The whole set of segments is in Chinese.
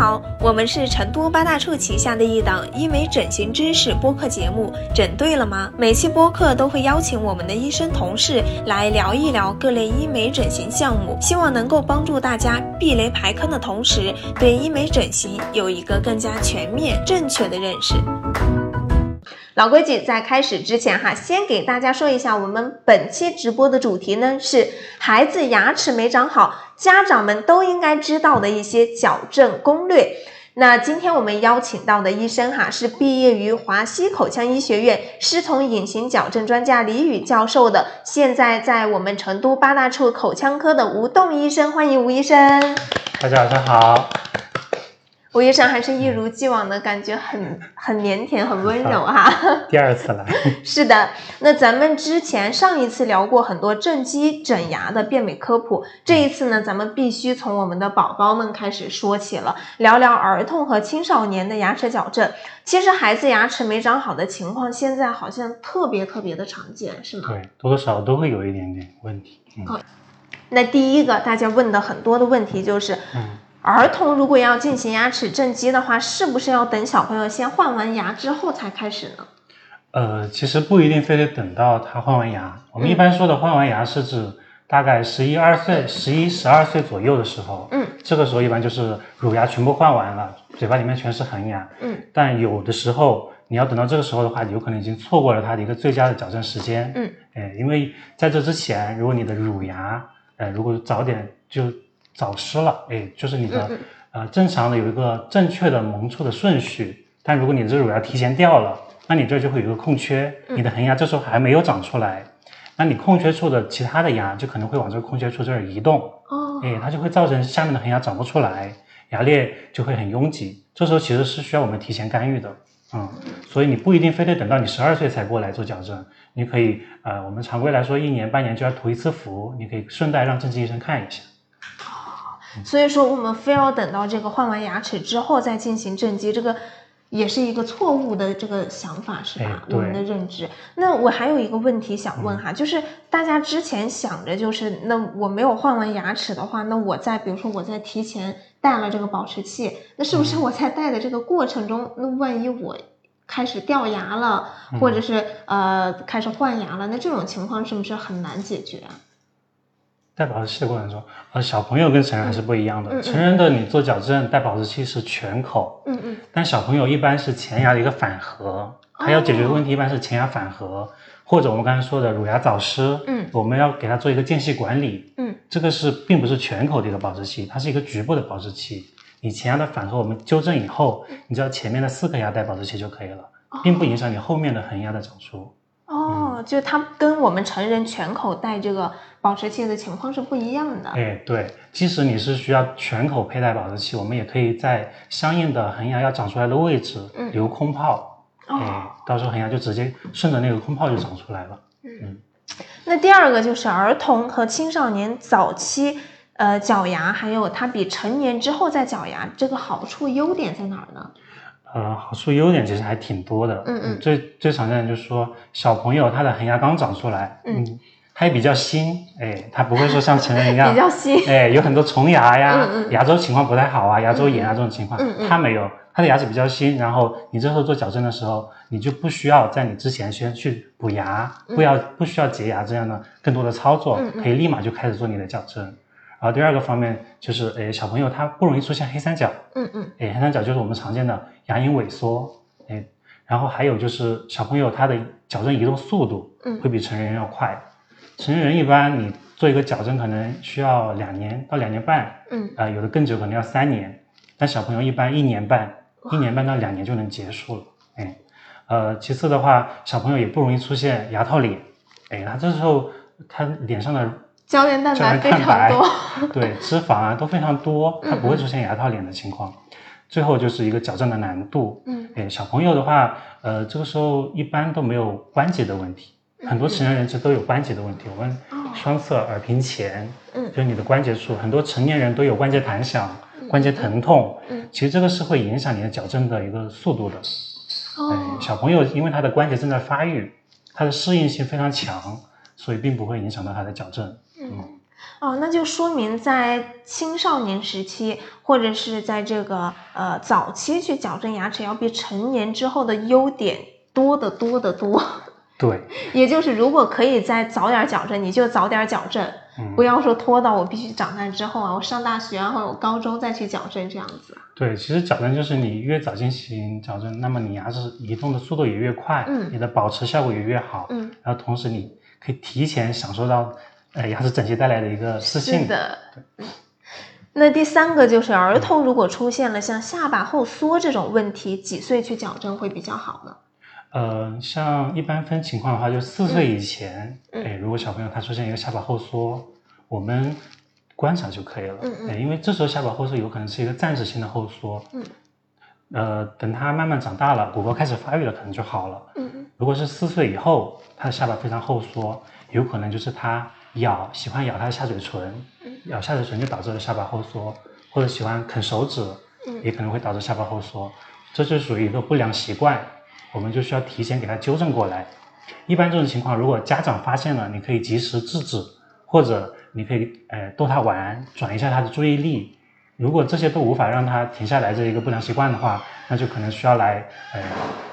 好，我们是成都八大处旗下的一档医美整形知识播客节目，整对了吗？每期播客都会邀请我们的医生同事来聊一聊各类医美整形项目，希望能够帮助大家避雷排坑的同时，对医美整形有一个更加全面、正确的认识。老规矩，在开始之前哈，先给大家说一下，我们本期直播的主题呢是孩子牙齿没长好，家长们都应该知道的一些矫正攻略。那今天我们邀请到的医生哈，是毕业于华西口腔医学院，师从隐形矫正专家李宇教授的，现在在我们成都八大处口腔科的吴栋医生，欢迎吴医生。大家晚上好。吴医生还是一如既往的感觉很很腼腆，很温柔哈。第二次了。是的，那咱们之前上一次聊过很多正畸整牙的变美科普，这一次呢，咱们必须从我们的宝宝们开始说起了，聊聊儿童和青少年的牙齿矫正。其实孩子牙齿没长好的情况，现在好像特别特别的常见，是吗？对，多多少少都会有一点点问题。嗯。那第一个大家问的很多的问题就是，嗯。儿童如果要进行牙齿正畸的话，是不是要等小朋友先换完牙之后才开始呢？呃，其实不一定非得等到他换完牙。我们一般说的换完牙是指大概十一二岁、十一十二岁左右的时候。嗯。这个时候一般就是乳牙全部换完了，嘴巴里面全是恒牙。嗯。但有的时候你要等到这个时候的话，有可能已经错过了它的一个最佳的矫正时间。嗯。哎，因为在这之前，如果你的乳牙，呃，如果早点就。早失了，哎，就是你的，呃，正常的有一个正确的萌出的顺序，但如果你这乳牙提前掉了，那你这就会有一个空缺，你的恒牙这时候还没有长出来，那你空缺处的其他的牙就可能会往这个空缺处这儿移动，哦，哎，它就会造成下面的恒牙长不出来，牙列就会很拥挤，这时候其实是需要我们提前干预的，嗯，所以你不一定非得等到你十二岁才过来做矫正，你可以，呃，我们常规来说一年半年就要涂一次氟，你可以顺带让正畸医生看一下。所以说，我们非要等到这个换完牙齿之后再进行正畸，这个也是一个错误的这个想法，是吧？我们的认知。那我还有一个问题想问哈，就是大家之前想着，就是那我没有换完牙齿的话，那我在比如说我在提前戴了这个保持器，那是不是我在戴的这个过程中，那万一我开始掉牙了，或者是呃开始换牙了，那这种情况是不是很难解决？戴保质期的过程中，呃，小朋友跟成人还是不一样的。成人的你做矫正戴保质期是全口，嗯嗯，但小朋友一般是前牙的一个反颌，他要解决的问题一般是前牙反颌，或者我们刚才说的乳牙早失，嗯，我们要给他做一个间隙管理，嗯，这个是并不是全口的一个保质期，它是一个局部的保质期。你前牙的反颌我们纠正以后，你只要前面的四颗牙戴保质期就可以了，并不影响你后面的恒牙的长出。哦，就它跟我们成人全口戴这个保持器的情况是不一样的。哎，对，即使你是需要全口佩戴保持器，我们也可以在相应的恒牙要长出来的位置留空泡，哎，到时候恒牙就直接顺着那个空泡就长出来了。嗯，那第二个就是儿童和青少年早期呃矫牙，还有它比成年之后再矫牙，这个好处优点在哪儿呢？呃，好处优点其实还挺多的。嗯嗯，最最常见的就是说，小朋友他的恒牙刚长出来，嗯，他也比较新，哎，它不会说像成人一样 比较新，哎，有很多虫牙呀，牙周情况不太好啊，牙周炎啊这种情况，它没有，它的牙齿比较新。然后你这时候做矫正的时候，你就不需要在你之前先去补牙，不要不需要洁牙这样的更多的操作，可以立马就开始做你的矫正。然后第二个方面就是，哎，小朋友他不容易出现黑三角，嗯嗯，哎，黑三角就是我们常见的牙龈萎缩，哎，然后还有就是小朋友他的矫正移动速度，嗯，会比成人要快，成人一般你做一个矫正可能需要两年到两年半，嗯，啊，有的更久可能要三年，但小朋友一般一年半，一年半到两年就能结束了，哎，呃，其次的话，小朋友也不容易出现牙套脸，哎，他这时候他脸上的。胶原蛋白非常多，对脂肪啊都非常多，他不会出现牙套脸的情况。最后就是一个矫正的难度，嗯，哎，小朋友的话，呃，这个时候一般都没有关节的问题，很多成年人其实都有关节的问题。我们双侧耳屏前，嗯，就是你的关节处，很多成年人都有关节弹响、关节疼痛，嗯，其实这个是会影响你的矫正的一个速度的。哦，小朋友因为他的关节正在发育，他的适应性非常强，所以并不会影响到他的矫正。嗯，哦，那就说明在青少年时期，或者是在这个呃早期去矫正牙齿，要比成年之后的优点多得多得多。对，也就是如果可以再早点矫正，你就早点矫正，不要说拖到我必须长大之后啊，我上大学啊或者我高中再去矫正这样子。对，其实矫正就是你越早进行矫正，那么你牙齿移动的速度也越快，嗯，你的保持效果也越好，嗯，然后同时你可以提前享受到。呃，牙齿整齐带来的一个自信。是的。那第三个就是儿童如果出现了像下巴后缩这种问题，几岁去矫正会比较好呢？呃，像一般分情况的话，就四岁以前，哎，如果小朋友他出现一个下巴后缩，我们观察就可以了。嗯嗯。因为这时候下巴后缩有可能是一个暂时性的后缩。嗯。呃，等他慢慢长大了，骨骼开始发育了，可能就好了。如果是四岁以后，他的下巴非常后缩，有可能就是他。咬喜欢咬他的下嘴唇，咬下嘴唇就导致了下巴后缩，或者喜欢啃手指，也可能会导致下巴后缩，这就属于一个不良习惯，我们就需要提前给他纠正过来。一般这种情况，如果家长发现了，你可以及时制止，或者你可以呃逗他玩，转移一下他的注意力。如果这些都无法让他停下来这一个不良习惯的话，那就可能需要来呃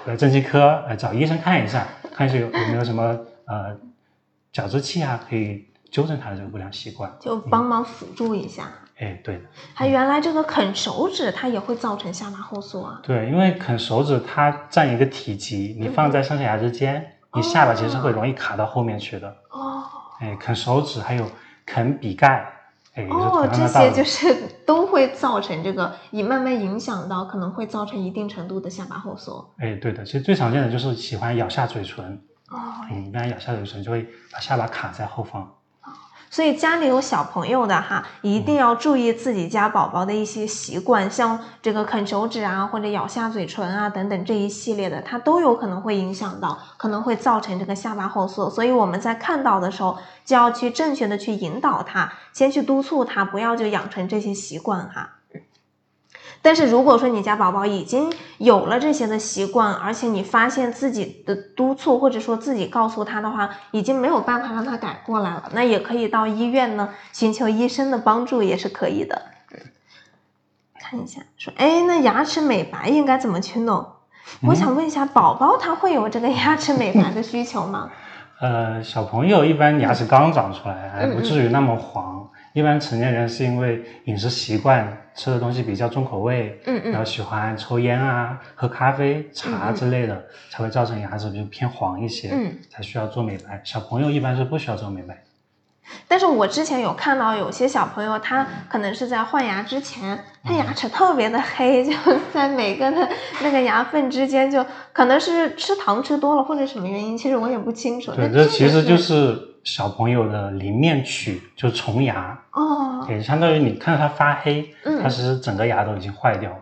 来正畸科呃找医生看一下，看一下有有没有什么呃。矫治器啊，可以纠正他的这个不良习惯，就帮忙辅助一下。哎，对的。还原来这个啃手指，它也会造成下巴后缩啊。对，因为啃手指它占一个体积，你放在上下牙之间，你下巴其实会容易卡到后面去的。哦。哎，啃手指还有啃笔盖，哎，哦，这些就是 都会造成这个，以慢慢影响到，可能会造成一定程度的下巴后缩。哎，对的，其实最常见的就是喜欢咬下嘴唇。哦，嗯，一般咬下嘴唇就会把下巴卡在后方。所以家里有小朋友的哈，一定要注意自己家宝宝的一些习惯，像这个啃手指啊，或者咬下嘴唇啊等等这一系列的，它都有可能会影响到，可能会造成这个下巴后缩。所以我们在看到的时候，就要去正确的去引导他，先去督促他，不要就养成这些习惯哈。但是如果说你家宝宝已经有了这些的习惯，而且你发现自己的督促或者说自己告诉他的话，已经没有办法让他改过来了，那也可以到医院呢寻求医生的帮助，也是可以的。看一下，说，哎，那牙齿美白应该怎么去弄？我想问一下，宝宝他会有这个牙齿美白的需求吗？呃，小朋友一般牙齿刚长出来，还不至于那么黄。一般成年人是因为饮食习惯吃的东西比较重口味，嗯嗯，然后喜欢抽烟啊、喝咖啡、茶之类的，才会造成牙齿就偏黄一些，嗯，才需要做美白。小朋友一般是不需要做美白。但是我之前有看到有些小朋友，他可能是在换牙之前，他牙齿特别的黑，就 在每个的那个牙缝之间，就可能是吃糖吃多了或者什么原因，其实我也不清楚。对，这其实就是小朋友的邻面龋，就虫牙。哦，也，相当于你看到它发黑，嗯，它其实整个牙都已经坏掉了。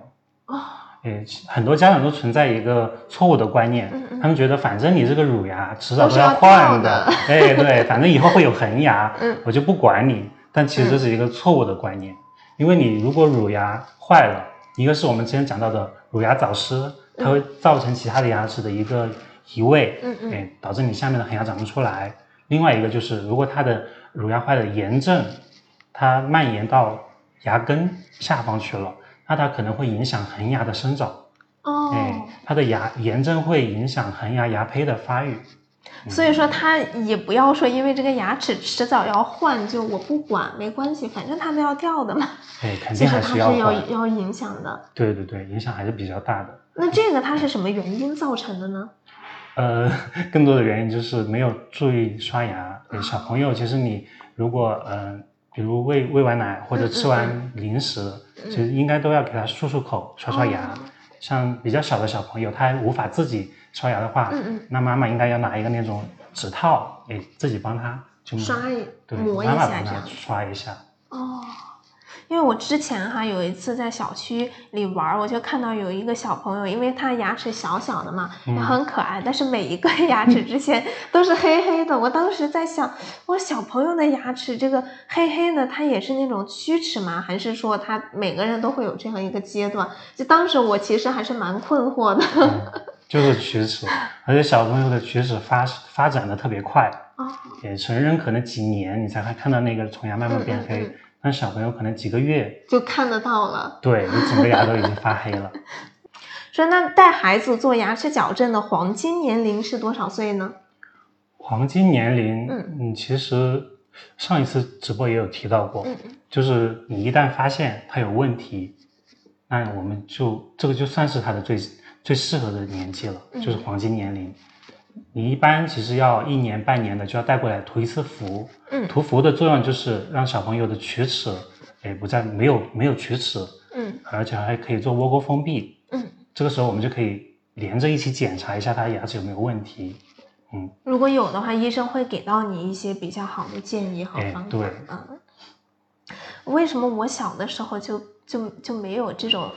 哦。诶，很多家长都存在一个错误的观念，他们觉得反正你这个乳牙迟早都要换的，哎，对，反正以后会有恒牙，我就不管你。但其实这是一个错误的观念，因为你如果乳牙坏了，一个是我们之前讲到的乳牙早失，它会造成其他的牙齿的一个移位，嗯嗯，哎，导致你下面的恒牙长不出来。另外一个就是，如果它的乳牙坏的炎症，它蔓延到牙根下方去了。那它可能会影响恒牙的生长，哦，哎，它的牙炎症会影响恒牙牙胚的发育，所以说它也不要说因为这个牙齿迟早要换，就我不管没关系，反正它都要掉的嘛，哎，肯定还是要要要影响的，对对对，影响还是比较大的。那这个它是什么原因造成的呢？呃，更多的原因就是没有注意刷牙。小朋友其实你如果嗯。比如喂喂完奶或者吃完零食，其实应该都要给他漱漱口、刷刷牙。像比较小的小朋友，他还无法自己刷牙的话，那妈妈应该要拿一个那种指套，给自己帮他就刷一对，磨一下刷一下。哦。因为我之前哈有一次在小区里玩，我就看到有一个小朋友，因为他牙齿小小的嘛，也很可爱，但是每一个 牙齿之前都是黑黑的。我当时在想，我小朋友的牙齿这个黑黑的，它也是那种龋齿吗？还是说他每个人都会有这样一个阶段？就当时我其实还是蛮困惑的。就是龋齿，而且小朋友的龋齿发发展的特别快。哦，也成人可能几年你才会看到那个虫牙慢慢变黑，但小朋友可能几个月就看得到了。对，你整个牙都已经发黑了。说那带孩子做牙齿矫正的黄金年龄是多少岁呢？黄金年龄，嗯嗯，其实上一次直播也有提到过，就是你一旦发现他有问题，那我们就这个就算是他的最最适合的年纪了，就是黄金年龄。你一般其实要一年半年的就要带过来涂一次氟，嗯，涂氟的作用就是让小朋友的龋齿，哎，不再没有没有龋齿，嗯，而且还可以做窝沟封闭，嗯，这个时候我们就可以连着一起检查一下他牙齿有没有问题，嗯，如果有的话，医生会给到你一些比较好的建议和方法，对，嗯，为什么我小的时候就就就没有这种？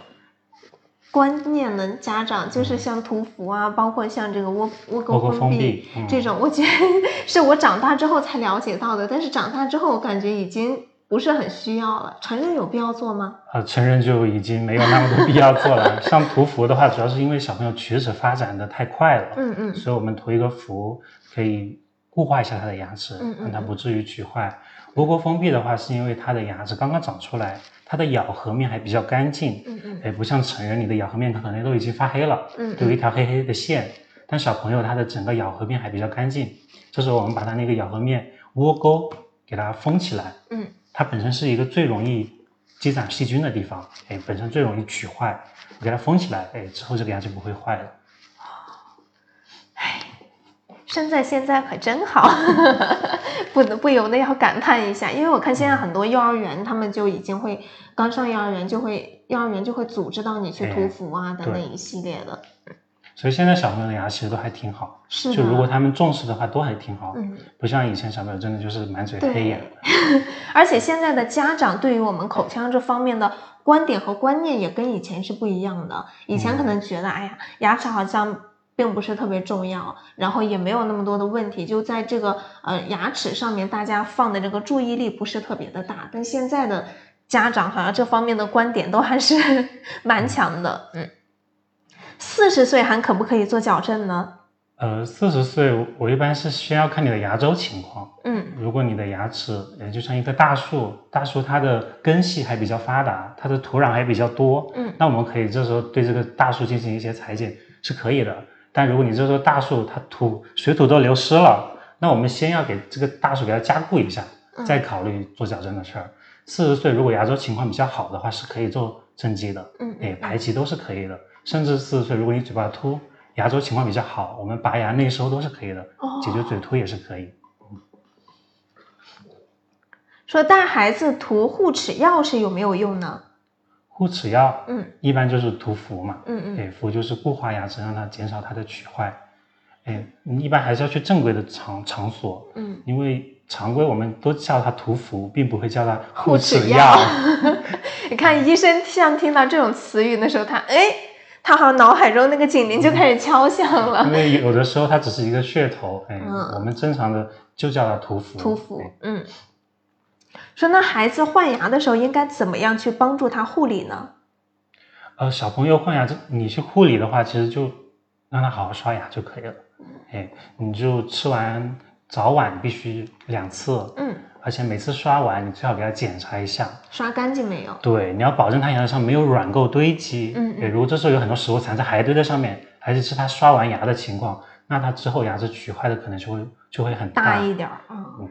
观念呢？家长就是像涂氟啊，包括像这个窝窝沟封闭这种，我觉得 是我长大之后才了解到的。但是长大之后，我感觉已经不是很需要了。成人有必要做吗？呃，成人就已经没有那么多必要做了。像涂氟的话，主要是因为小朋友龋齿发展的太快了，嗯嗯，所以我们涂一个氟可以固化一下他的牙齿，让他不至于龋坏。窝沟封闭的话，是因为他的牙齿刚刚长出来。它的咬合面还比较干净，嗯嗯，哎，不像成人，你的咬合面可能都已经发黑了，嗯，有一条黑黑的线。但小朋友他的整个咬合面还比较干净，这时候我们把他那个咬合面窝沟给它封起来，嗯，它本身是一个最容易积攒细菌的地方，哎，本身最容易龋坏，我给它封起来，哎，之后这个牙就不会坏了。生在现在可真好，不得不由得要感叹一下，因为我看现在很多幼儿园，他们就已经会刚上幼儿园就会幼儿园就会组织到你去涂氟啊等等一系列的。所以现在小朋友的牙其实都还挺好，是就如果他们重视的话，都还挺好。嗯，不像以前小朋友真的就是满嘴黑眼。而且现在的家长对于我们口腔这方面的观点和观念也跟以前是不一样的。以前可能觉得，哎呀，牙齿好像。并不是特别重要，然后也没有那么多的问题，就在这个呃牙齿上面，大家放的这个注意力不是特别的大。但现在的家长好像这方面的观点都还是 蛮强的。嗯，四十岁还可不可以做矫正呢？呃，四十岁我一般是先要看你的牙周情况。嗯，如果你的牙齿也就像一棵大树，大树它的根系还比较发达，它的土壤还比较多。嗯，那我们可以这时候对这个大树进行一些裁剪是可以的。但如果你这棵大树它土水土都流失了，那我们先要给这个大树给它加固一下，再考虑做矫正的事儿。四十岁如果牙周情况比较好的话，是可以做正畸的，嗯，哎，排齐都是可以的。甚至四十岁如果你嘴巴凸，牙周情况比较好，我们拔牙内收都是可以的，解决嘴凸也是可以。说带孩子涂护齿药是有没有用呢？护齿药，嗯，一般就是涂氟嘛，嗯嗯，哎，氟就是固化牙齿，让它减少它的龋坏，哎，你一般还是要去正规的场场所，嗯，因为常规我们都叫它涂氟，并不会叫它护齿药。你看医生像听到这种词语的时候，他哎，他好像脑海中那个警铃就开始敲响了。因为有的时候它只是一个噱头，哎，我们正常的就叫它涂氟。涂氟，嗯。说那孩子换牙的时候应该怎么样去帮助他护理呢？呃，小朋友换牙，这你去护理的话，其实就让他好好刷牙就可以了。哎，你就吃完早晚必须两次。嗯。而且每次刷完，你最好给他检查一下，刷干净没有？对，你要保证他牙上没有软垢堆积。嗯嗯。如果这时候有很多食物残渣还堆在上面，还是是他刷完牙的情况，那他之后牙齿龋坏的可能就会就会很大一点儿。嗯。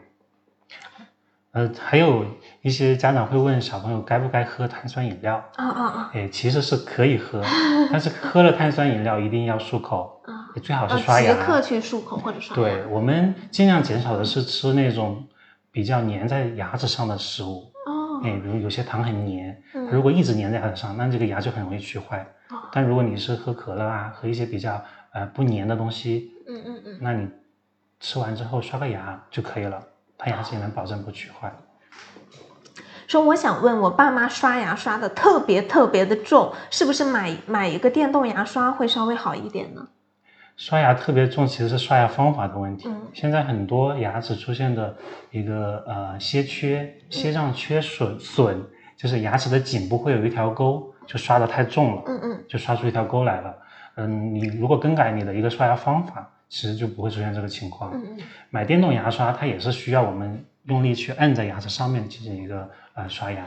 呃，还有一些家长会问小朋友该不该喝碳酸饮料啊啊啊！哎，其实是可以喝，但是喝了碳酸饮料一定要漱口 啊，最好是刷牙。即刻去漱口或者刷牙。对我们尽量减少的是吃那种比较粘在牙齿上的食物哦，哎，比如有些糖很粘，如果一直粘在牙齿上，那这个牙就很容易龋坏。但如果你是喝可乐啊，喝一些比较呃不粘的东西，嗯嗯嗯，那你吃完之后刷个牙就可以了。他牙齿也能保证不龋坏。说我想问我爸妈刷牙刷的特别特别的重，是不是买买一个电动牙刷会稍微好一点呢？刷牙特别重其实是刷牙方法的问题。现在很多牙齿出现的一个呃楔缺、楔状缺损损，就是牙齿的颈部会有一条沟，就刷的太重了，嗯嗯，就刷出一条沟来了。嗯，你如果更改你的一个刷牙方法。其实就不会出现这个情况。嗯嗯。买电动牙刷，它也是需要我们用力去按在牙齿上面进行一个呃刷牙，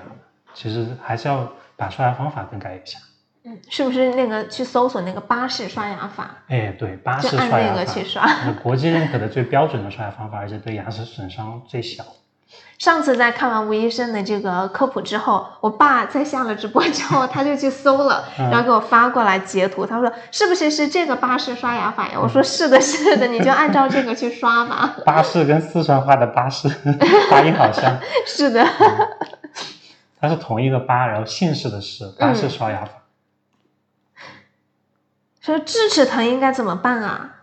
其实还是要把刷牙方法更改一下。嗯，是不是那个去搜索那个巴氏刷牙法？哎，对，巴氏刷牙法，去刷，国际认可的最标准的刷牙方法，而且对牙齿损伤最小。上次在看完吴医生的这个科普之后，我爸在下了直播之后，他就去搜了，然后给我发过来截图，他说是不是是这个巴氏刷牙法呀？我说是的，是的，你就按照这个去刷吧。巴氏跟四川话的巴氏 发音好像。是的，它是同一个巴，然后姓氏的氏，巴氏刷牙法。说智齿疼应该怎么办啊？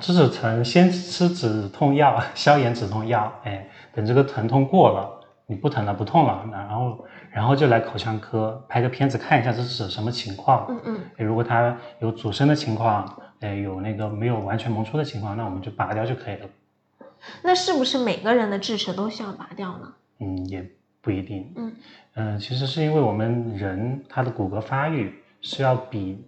智齿疼先吃止痛药，消炎止痛药，哎。等这个疼痛过了，你不疼了不痛了，然后然后就来口腔科拍个片子看一下这是什么情况。嗯嗯。如果它有阻生的情况，哎，有那个没有完全萌出的情况，那我们就拔掉就可以了。那是不是每个人的智齿都需要拔掉呢？嗯，也不一定。嗯嗯，其实是因为我们人他的骨骼发育是要比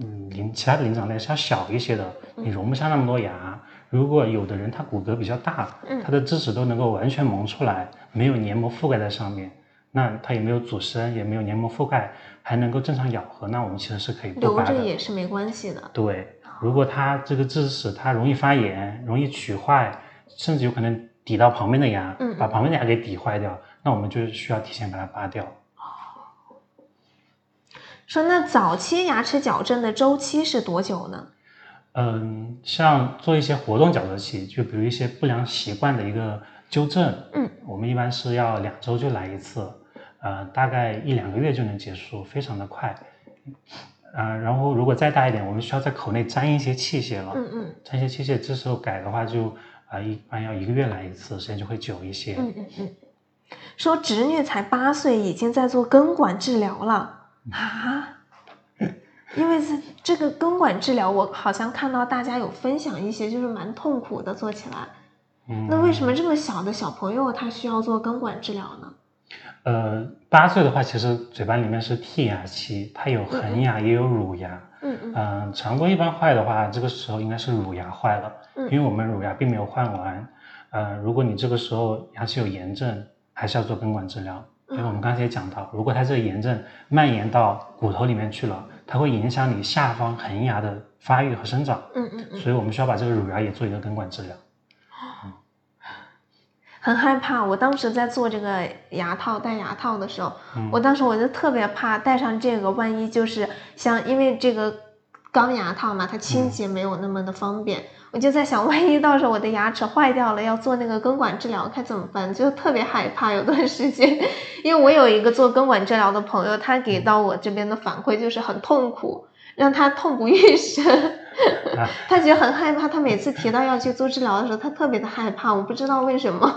嗯灵其他的灵长类是要小一些的，你容不下那么多牙。如果有的人他骨骼比较大，他的智齿都能够完全萌出来，没有黏膜覆盖在上面，那他也没有阻生，也没有黏膜覆盖，还能够正常咬合，那我们其实是可以不拔的。留着也是没关系的。对，如果他这个智齿它容易发炎，容易龋坏，甚至有可能抵到旁边的牙，把旁边的牙给抵坏掉，那我们就需要提前把它拔掉。说那早期牙齿矫正的周期是多久呢？嗯，像做一些活动矫正器，就比如一些不良习惯的一个纠正，嗯，我们一般是要两周就来一次，呃，大概一两个月就能结束，非常的快。呃，然后如果再大一点，我们需要在口内粘一些器械了，嗯嗯，粘一些器械，这时候改的话就啊一般要一个月来一次，时间就会久一些。嗯嗯嗯，说侄女才八岁，已经在做根管治疗了啊。因为是这个根管治疗，我好像看到大家有分享一些，就是蛮痛苦的做起来。嗯，那为什么这么小的小朋友他需要做根管治疗呢？呃，八岁的话，其实嘴巴里面是剔牙期，它有恒牙也有乳牙。嗯嗯。嗯，常规一般坏的话，这个时候应该是乳牙坏了。嗯。因为我们乳牙并没有换完。呃，如果你这个时候牙齿有炎症，还是要做根管治疗。因为我们刚才也讲到，如果它这个炎症蔓延到骨头里面去了。它会影响你下方恒牙的发育和生长，嗯嗯嗯，所以我们需要把这个乳牙也做一个根管治疗。很害怕，我当时在做这个牙套戴牙套的时候，我当时我就特别怕戴上这个，万一就是像因为这个钢牙套嘛，它清洁没有那么的方便。我就在想，万一到时候我的牙齿坏掉了，要做那个根管治疗，该怎么办？就特别害怕。有段时间，因为我有一个做根管治疗的朋友，他给到我这边的反馈就是很痛苦，让他痛不欲生。他觉得很害怕，他每次提到要去做治疗的时候，他特别的害怕。我不知道为什么。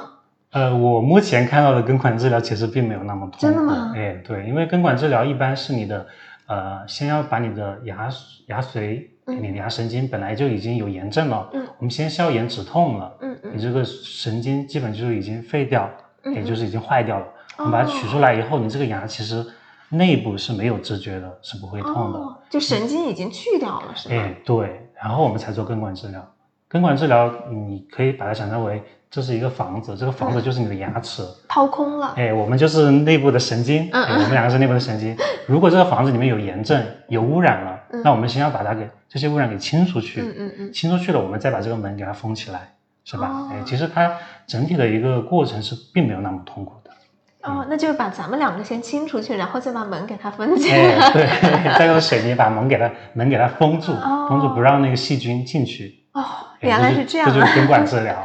呃，我目前看到的根管治疗其实并没有那么痛苦。真的吗？哎，对，因为根管治疗一般是你的，呃，先要把你的牙牙髓。你的牙神经本来就已经有炎症了，嗯，我们先消炎止痛了，嗯嗯，你这个神经基本就是已经废掉，也就是已经坏掉了。我们把它取出来以后，你这个牙其实内部是没有知觉的，是不会痛的，就神经已经去掉了，是吧？哎，对，然后我们才做根管治疗。根管治疗，你可以把它想象为这是一个房子，这个房子就是你的牙齿，掏空了。哎，我们就是内部的神经，嗯我们两个是内部的神经。如果这个房子里面有炎症、有污染了，那我们先要把它给这些污染给清出去，嗯嗯嗯，清出去了，我们再把这个门给它封起来，是吧？哎，其实它整体的一个过程是并没有那么痛苦的。哦，那就是把咱们两个先清出去，然后再把门给它封起来。对，再用水泥把门给它门给它封住，封住不让那个细菌进去。哦，原来是这样，这就是根管治疗。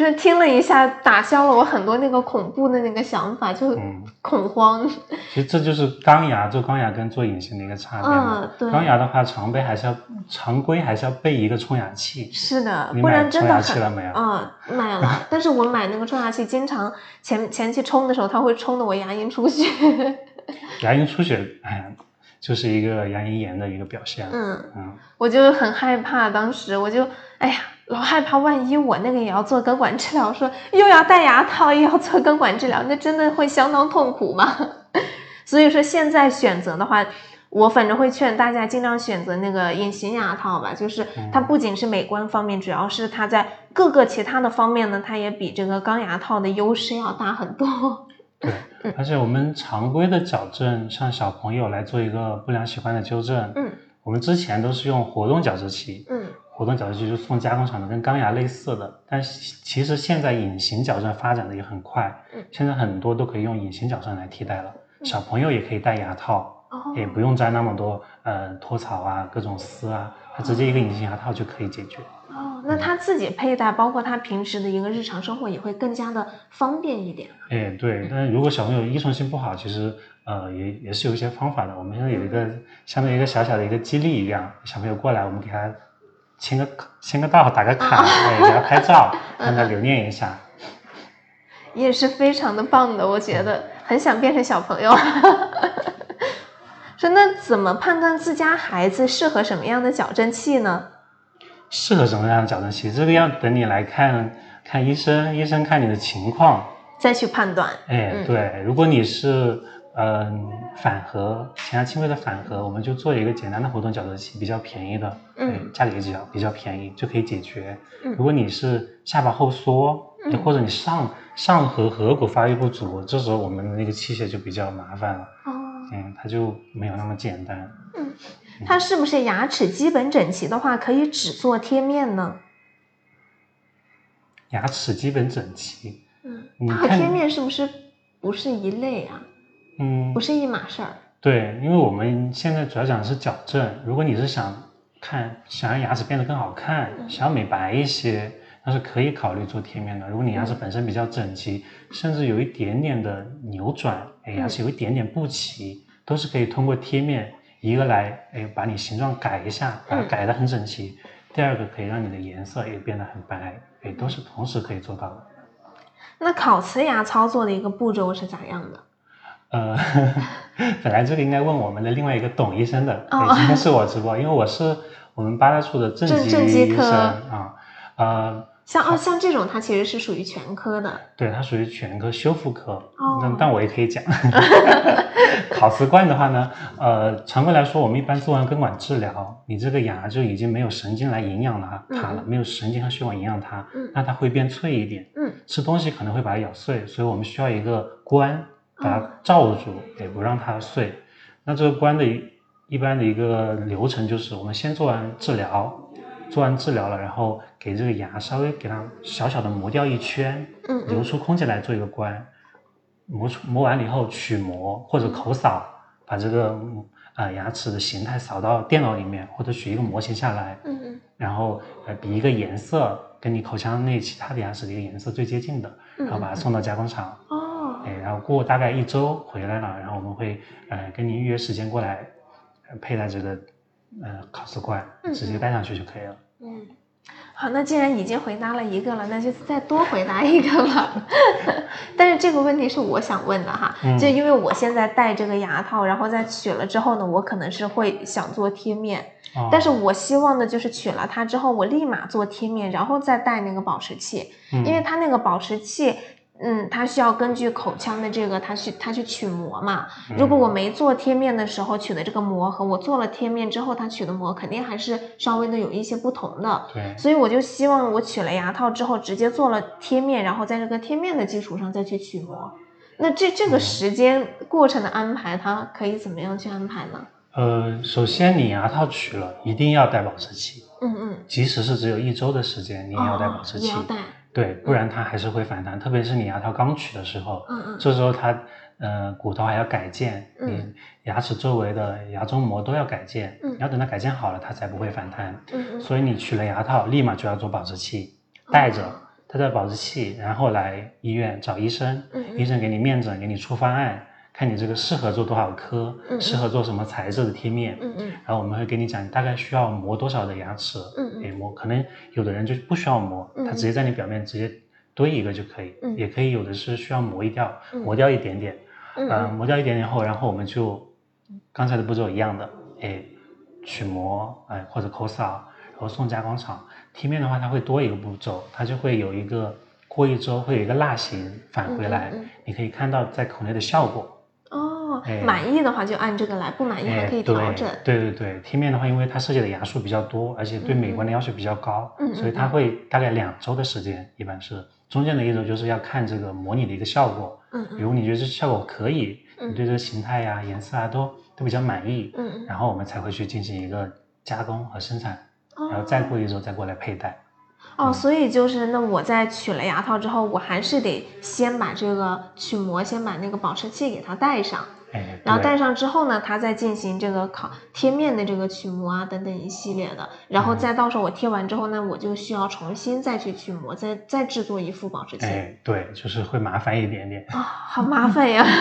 就是听了一下，打消了我很多那个恐怖的那个想法，就恐慌。其实这就是钢牙做钢牙跟做隐形的一个差别。嗯，对。钢牙的话，常备还是要常规还是要备一个冲牙器。是的，不然真的很。冲牙器了没有？嗯，买了。但是我买那个冲牙器，经常前前期冲的时候，它会冲的我牙龈出血。牙龈出血，哎。就是一个牙龈炎的一个表现。嗯嗯，我就很害怕，当时我就哎呀，老害怕，万一我那个也要做根管治疗，说又要戴牙套，又要做根管治疗，那真的会相当痛苦吗？所以说现在选择的话，我反正会劝大家尽量选择那个隐形牙套吧，就是它不仅是美观方面，主要是它在各个其他的方面呢，它也比这个钢牙套的优势要大很多。对，而且我们常规的矫正，像小朋友来做一个不良习惯的纠正，嗯，我们之前都是用活动矫治器，嗯，活动矫正器就是送加工厂的，跟钢牙类似的。但其实现在隐形矫正发展的也很快，嗯，现在很多都可以用隐形矫正来替代了。小朋友也可以戴牙套，哦，也不用摘那么多呃托槽啊、各种丝啊，它直接一个隐形牙套就可以解决。哦，那他自己佩戴，包括他平时的一个日常生活也会更加的方便一点。哎，对，但是如果小朋友依从性不好，其实呃也也是有一些方法的。我们现在有一个相当于一个小小的一个激励一样，小朋友过来，我们给他签个签个到，打个卡，哎，给他拍照，让他留念一下。也是非常的棒的，我觉得很想变成小朋友。说那怎么判断自家孩子适合什么样的矫正器呢？适合什么样的矫正器？这个要等你来看看医生，医生看你的情况再去判断。哎，对，如果你是嗯反颌前牙轻微的反颌，我们就做一个简单的活动矫正器，比较便宜的，嗯，价格也比较比较便宜，就可以解决。嗯。如果你是下巴后缩，嗯。或者你上上颌颌骨发育不足，这时候我们的那个器械就比较麻烦了，哦，嗯，它就没有那么简单。嗯。它是不是牙齿基本整齐的话，可以只做贴面呢？牙齿基本整齐，嗯，它和贴面是不是不是一类啊？嗯不，是一码事儿。对，因为我们现在主要讲的是矫正。如果你是想看想让牙齿变得更好看，嗯想要美白一些，那是可以考虑做贴面的。如果你牙齿本身比较整齐，甚至有一点点的扭转，哎，牙齿有一点点不齐，都是可以通过贴面一个来，哎，把你形状改一下，把它嗯改得很整齐。第二个可以让你的颜色也变得很白，哎，都是同时可以做到的。那烤瓷牙操作的一个步骤是咋样的？呃，本来这个应该问我们的另外一个董医生的，哦对今天是我直播，因为我是我们八大处的正正畸正畸科医生啊，呃，像哦，像这种它其实是属于全科的。对，它属于全科修复科，哦但但我也可以讲，烤瓷冠的话呢，呃，常规来说，我们一般做完根管治疗，你这个牙就已经没有神经来营养它它了，嗯没有神经和血管营养它，嗯那它会变脆一点，嗯吃东西可能会把它咬碎，所以我们需要一个冠把它罩住，也不让它碎。那这个关的一一般的一个流程就是，我们先做完治疗，做完治疗了，然后给这个牙稍微给它小小的磨掉一圈，留出空间来做一个关。磨出磨完了以后取模或者口扫，把这个呃牙齿的形态扫到电脑里面，或者取一个模型下来，嗯嗯然后呃比一个颜色跟你口腔内其他的牙齿的一个颜色最接近的，嗯然后把它送到加工厂，哦哎，然后过大概一周回来了，然后我们会呃跟您预约时间过来，呃佩戴这个呃烤瓷冠，嗯直接戴上去就可以了。嗯。好，那既然已经回答了一个了，那就再多回答一个吧。但是这个问题是我想问的哈，嗯。就因为我现在戴这个牙套，然后再取了之后呢，我可能是会想做贴面，哦。但是我希望的就是取了它之后，我立马做贴面，然后再戴那个保持器，嗯。因为它那个保持器，嗯，它需要根据口腔的这个，它去它去取膜嘛。如果我没做贴面的时候取的这个膜和我做了贴面之后它取的膜，肯定还是稍微的有一些不同的。对，所以我就希望我取了牙套之后，直接做了贴面，然后在这个贴面的基础上再去取膜。那这这个嗯时间过程的安排，它可以怎么样去安排呢？呃，首先你牙套取了，一定要戴保持器，嗯嗯，即使是只有一周的时间，你也要戴保持器。要戴。对，不然它还是会反弹，特别是你牙套刚取的时候，嗯嗯。这时候它呃骨头还要改建，嗯。你牙齿周围的牙周膜都要改建，嗯。你要等它改建好了，它才不会反弹。嗯嗯。所以你取了牙套，立马就要做保持器，哦带着它的保持器，然后来医院找医生，医生给你面诊，给你出方案，看你这个适合做多少颗，适合做什么材质的贴面，嗯嗯。然后我们会给你讲大概需要磨多少的牙齿，嗯嗯。诶磨，可能有的人就不需要磨，嗯他直接在你表面直接堆一个就可以，嗯。也可以有的是需要磨一掉，嗯。磨掉一点点，嗯磨掉一点点后，然后我们就刚才的步骤一样的，哎，取模，哎或者口扫，然后送加工厂。贴面的话，它会多一个步骤，它就会有一个过一周会有一个蜡型返回来，你可以看到在口内的效果。满意的话就按这个来，不满意还可以调整。对对对，贴面的话，因为它设计的牙数比较多，而且对美观的要求比较高，所以它会大概两周的时间，一般是中间的一周就是要看这个模拟的一个效果。嗯嗯。比如你觉得这效果可以，你对这个形态呀、颜色啊都都比较满意，嗯然后我们才会去进行一个加工和生产，然后再过一周再过来佩戴。哦，所以就是那我在取了牙套之后，我还是得先把这个取模，先把那个保持器给它戴上，哎，然后戴上之后呢，它再进行这个烤贴面的这个取模啊等等一系列的，然后再到时候我贴完之后呢，我就需要重新再去取模，再再制作一副保持器。哎，对，就是会麻烦一点点啊，好麻烦呀。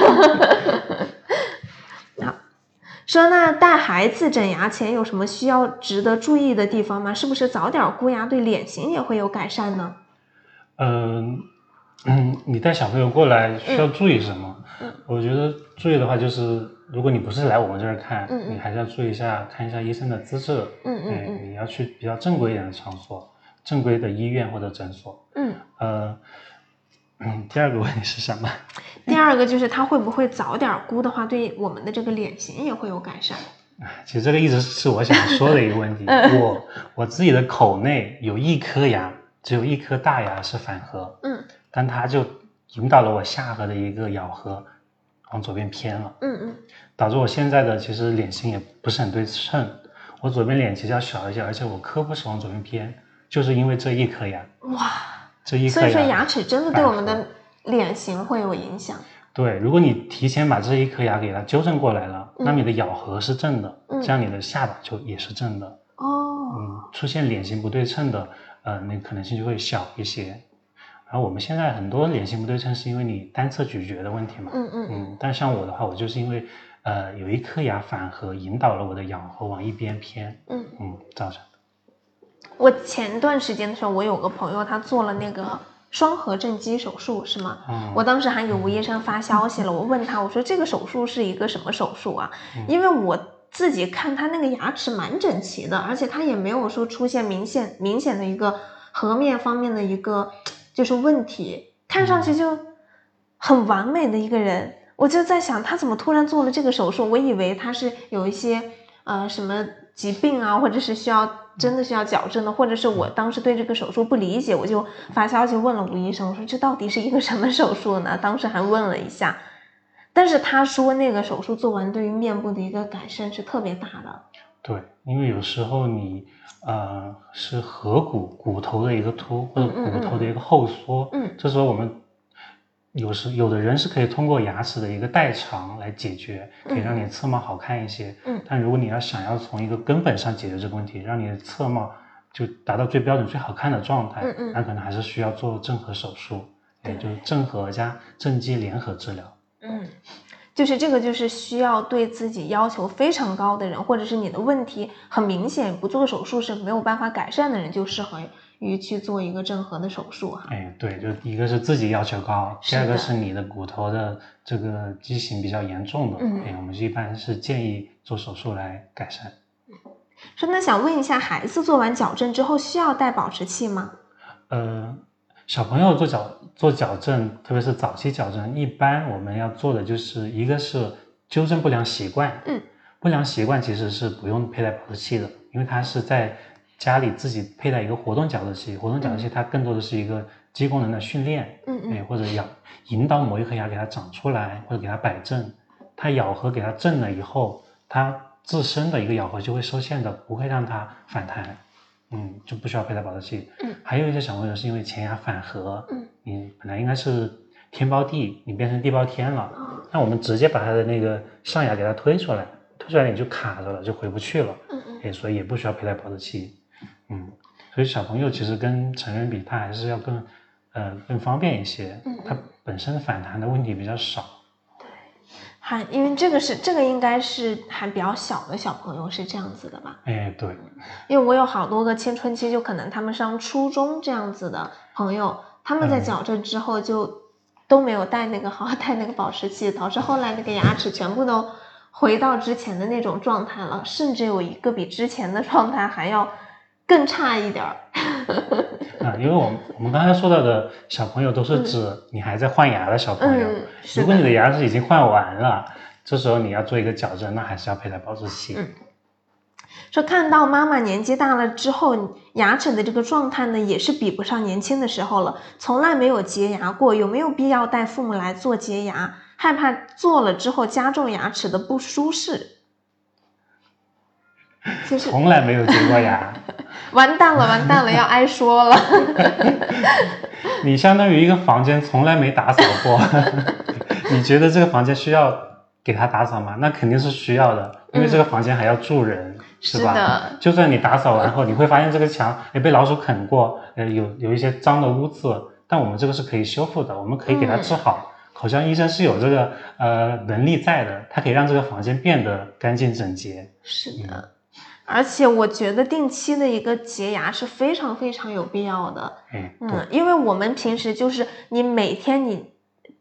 说那带孩子整牙前有什么需要值得注意的地方吗？是不是早点箍牙对脸型也会有改善呢？嗯嗯，你带小朋友过来需要注意什么？嗯，我觉得注意的话就是，如果你不是来我们这儿看，嗯你还是要注意一下，看一下医生的资质。嗯嗯嗯，你要去比较正规一点的场所，正规的医院或者诊所。嗯呃。嗯，第二个问题是什么？第二个就是他会不会早点箍的话，对我们的这个脸型也会有改善。其实这个一直是我想说的一个问题。我我自己的口内有一颗牙，只有一颗大牙是反颌。嗯。但它就引导了我下颌的一个咬合往左边偏了。嗯嗯。导致我现在的其实脸型也不是很对称。我左边脸其实要小一些，而且我科部是往左边偏，就是因为这一颗牙。哇。这一颗所以说牙齿真的对我们的脸型会有影响。对，如果你提前把这一颗牙给它纠正过来了，那你的咬合是正的，这样你的下巴就也是正的。哦。嗯，出现脸型不对称的，呃，那可能性就会小一些。然后我们现在很多脸型不对称是因为你单侧咀嚼的问题嘛。嗯嗯嗯。但像我的话，我就是因为呃有一颗牙反颌引导了我的咬合往一边偏。嗯嗯，造成的。我前段时间的时候，我有个朋友，他做了那个双颌正畸手术，是吗？嗯。我当时还给吴医生发消息了，我问他，我说这个手术是一个什么手术啊？因为我自己看他那个牙齿蛮整齐的，而且他也没有说出现明显明显的一个颌面方面的一个就是问题，看上去就很完美的一个人。我就在想，他怎么突然做了这个手术？我以为他是有一些呃什么疾病啊，或者是需要。真的需要矫正的，或者是我当时对这个手术不理解，我就发消息问了吴医生，我说这到底是一个什么手术呢？当时还问了一下，但是他说那个手术做完对于面部的一个改善是特别大的。对，因为有时候你呃是颌骨骨头的一个凸或者骨头的一个后缩，嗯，这时候我们。有时有的人是可以通过牙齿的一个代偿来解决，可以让你侧貌好看一些。嗯，但如果你要想要从一个根本上解决这个问题，让你的侧貌就达到最标准、最好看的状态，嗯嗯，那可能还是需要做正颌手术，也就是正颌加正畸联合治疗。嗯，就是这个，就是需要对自己要求非常高的人，或者是你的问题很明显，不做手术是没有办法改善的人，就适合。于去做一个正颌的手术哈，哎，对，就一个是自己要求高，第二个是你的骨头的这个畸形比较严重的，嗯，我们一般是建议做手术来改善。说那想问一下，孩子做完矫正之后需要戴保持器吗？呃，小朋友做矫做矫正，特别是早期矫正，一般我们要做的就是一个是纠正不良习惯，嗯，不良习惯其实是不用佩戴保持器的，因为它是在。家里自己佩戴一个活动矫正器，活动矫正器它更多的是一个肌功能的训练，嗯嗯，或者咬引导某一颗牙给它长出来，或者给它摆正，它咬合给它正了以后，它自身的一个咬合就会受限的，不会让它反弹，嗯，就不需要佩戴保持器。嗯，还有一些小朋友是因为前牙反颌，嗯，你本来应该是天包地，你变成地包天了，那我们直接把他的那个上牙给他推出来，推出来你就卡着了，就回不去了，嗯嗯，哎，所以也不需要佩戴保持器。嗯，所以小朋友其实跟成人比，他还是要更，呃，更方便一些。嗯，他本身反弹的问题比较少。对，还因为这个是这个应该是还比较小的小朋友是这样子的吧？哎，对。因为我有好多个青春期，就可能他们上初中这样子的朋友，他们在矫正之后就都没有戴那个好好戴那个保持器，导致后来那个牙齿全部都回到之前的那种状态了，甚至有一个比之前的状态还要。更差一点儿啊，因为我们我们刚才说到的小朋友都是指你还在换牙的小朋友。如果你的牙齿已经换完了，这时候你要做一个矫正，那还是要佩戴保质器。嗯，说看到妈妈年纪大了之后，牙齿的这个状态呢，也是比不上年轻的时候了，从来没有洁牙过，有没有必要带父母来做洁牙？害怕做了之后加重牙齿的不舒适。就是从来没有洁过牙，完蛋了，完蛋了，要挨说了。你相当于一个房间从来没打扫过，你觉得这个房间需要给他打扫吗？那肯定是需要的，因为这个房间还要住人，是吧？就算你打扫完后，你会发现这个墙也被老鼠啃过，呃，有有一些脏的污渍，但我们这个是可以修复的，我们可以给它治好。口腔医生是有这个呃能力在的，他可以让这个房间变得干净整洁。是的。而且我觉得定期的一个洁牙是非常非常有必要的。嗯，因为我们平时就是你每天你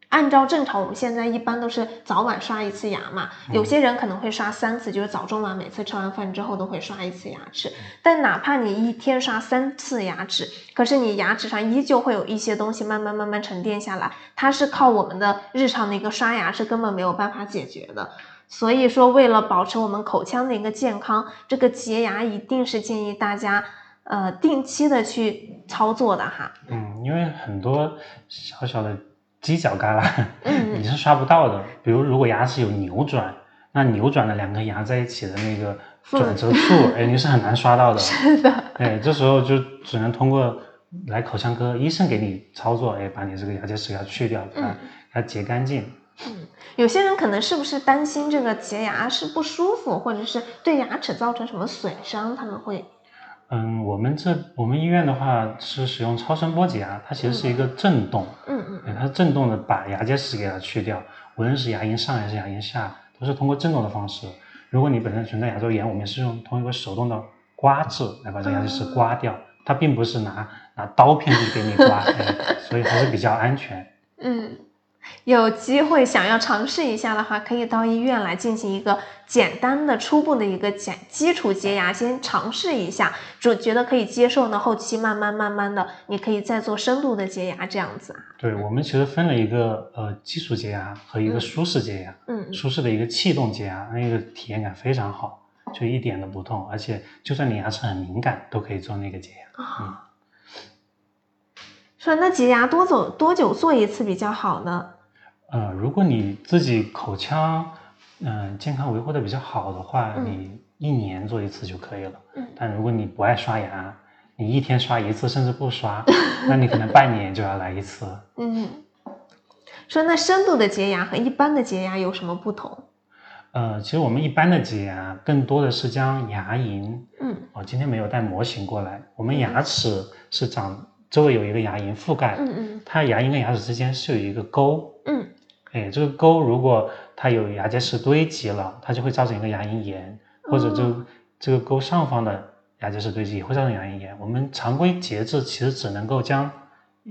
按照正常，我们现在一般都是早晚刷一次牙嘛。有些人可能会刷三次，就是早中晚每次吃完饭之后都会刷一次牙齿。但哪怕你一天刷三次牙齿，可是你牙齿上依旧会有一些东西慢慢慢慢沉淀下来，它是靠我们的日常的一个刷牙是根本没有办法解决的。所以说，为了保持我们口腔的一个健康，这个洁牙一定是建议大家，呃，定期的去操作的哈。嗯，因为很多小小的犄角旮旯，你是刷不到的。比如，如果牙齿有扭转，那扭转的两颗牙在一起的那个转折处，哎，你是很难刷到的。是的。哎，这时候就只能通过来口腔科医生给你操作，哎，把你这个牙结石给它去掉，给它给它洁干净。嗯，有些人可能是不是担心这个洁牙是不舒服，或者是对牙齿造成什么损伤？他们会，嗯，我们这我们医院的话是使用超声波洁牙，它其实是一个震动，嗯嗯，它震动的把牙结石给它去掉，无论是牙龈上还是牙龈下，都是通过震动的方式。如果你本身存在牙周炎，我们是用通过手动的刮治来把这牙结石刮掉，它并不是拿拿刀片去给你刮，所以还是比较安全。嗯。有机会想要尝试一下的话，可以到医院来进行一个简单的、初步的一个简基础洁牙，先尝试一下，就觉得可以接受呢。后期慢慢慢慢的，你可以再做深度的洁牙，这样子啊。对，我们其实分了一个呃基础洁牙和一个舒适洁牙。嗯。舒适的一个气动洁牙，那个体验感非常好，就一点都不痛，而且就算你牙齿很敏感，都可以做那个洁牙。啊。说那洁牙多走多久做一次比较好呢？呃，如果你自己口腔嗯健康维护的比较好的话，你一年做一次就可以了。嗯。但如果你不爱刷牙，你一天刷一次甚至不刷，那你可能半年就要来一次。嗯。说那深度的洁牙和一般的洁牙有什么不同？呃，其实我们一般的洁牙更多的是将牙龈，嗯，我今天没有带模型过来，我们牙齿是长。周围有一个牙龈覆盖，嗯嗯，它牙龈跟牙齿之间是有一个沟，嗯，哎，这个沟如果它有牙结石堆积了，它就会造成一个牙龈炎，或者就这个沟上方的牙结石堆积也会造成牙龈炎。我们常规截治其实只能够将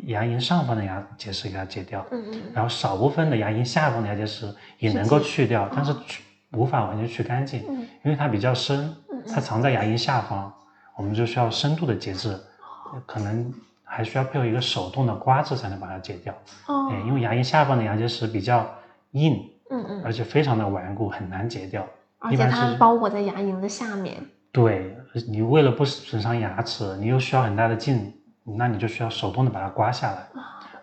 牙龈上方的牙结石给它截掉，嗯嗯，然后少部分的牙龈下方的牙结石也能够去掉，但是去无法完全去干净，嗯，因为它比较深，它藏在牙龈下方，我们就需要深度的截治，可能。还需要配合一个手动的刮治才能把它解掉哦，因为牙龈下方的牙结石比较硬，嗯嗯，而且非常的顽固，很难解掉。而且它包裹在牙龈的下面。对，你为了不损伤牙齿，你又需要很大的劲，那你就需要手动的把它刮下来。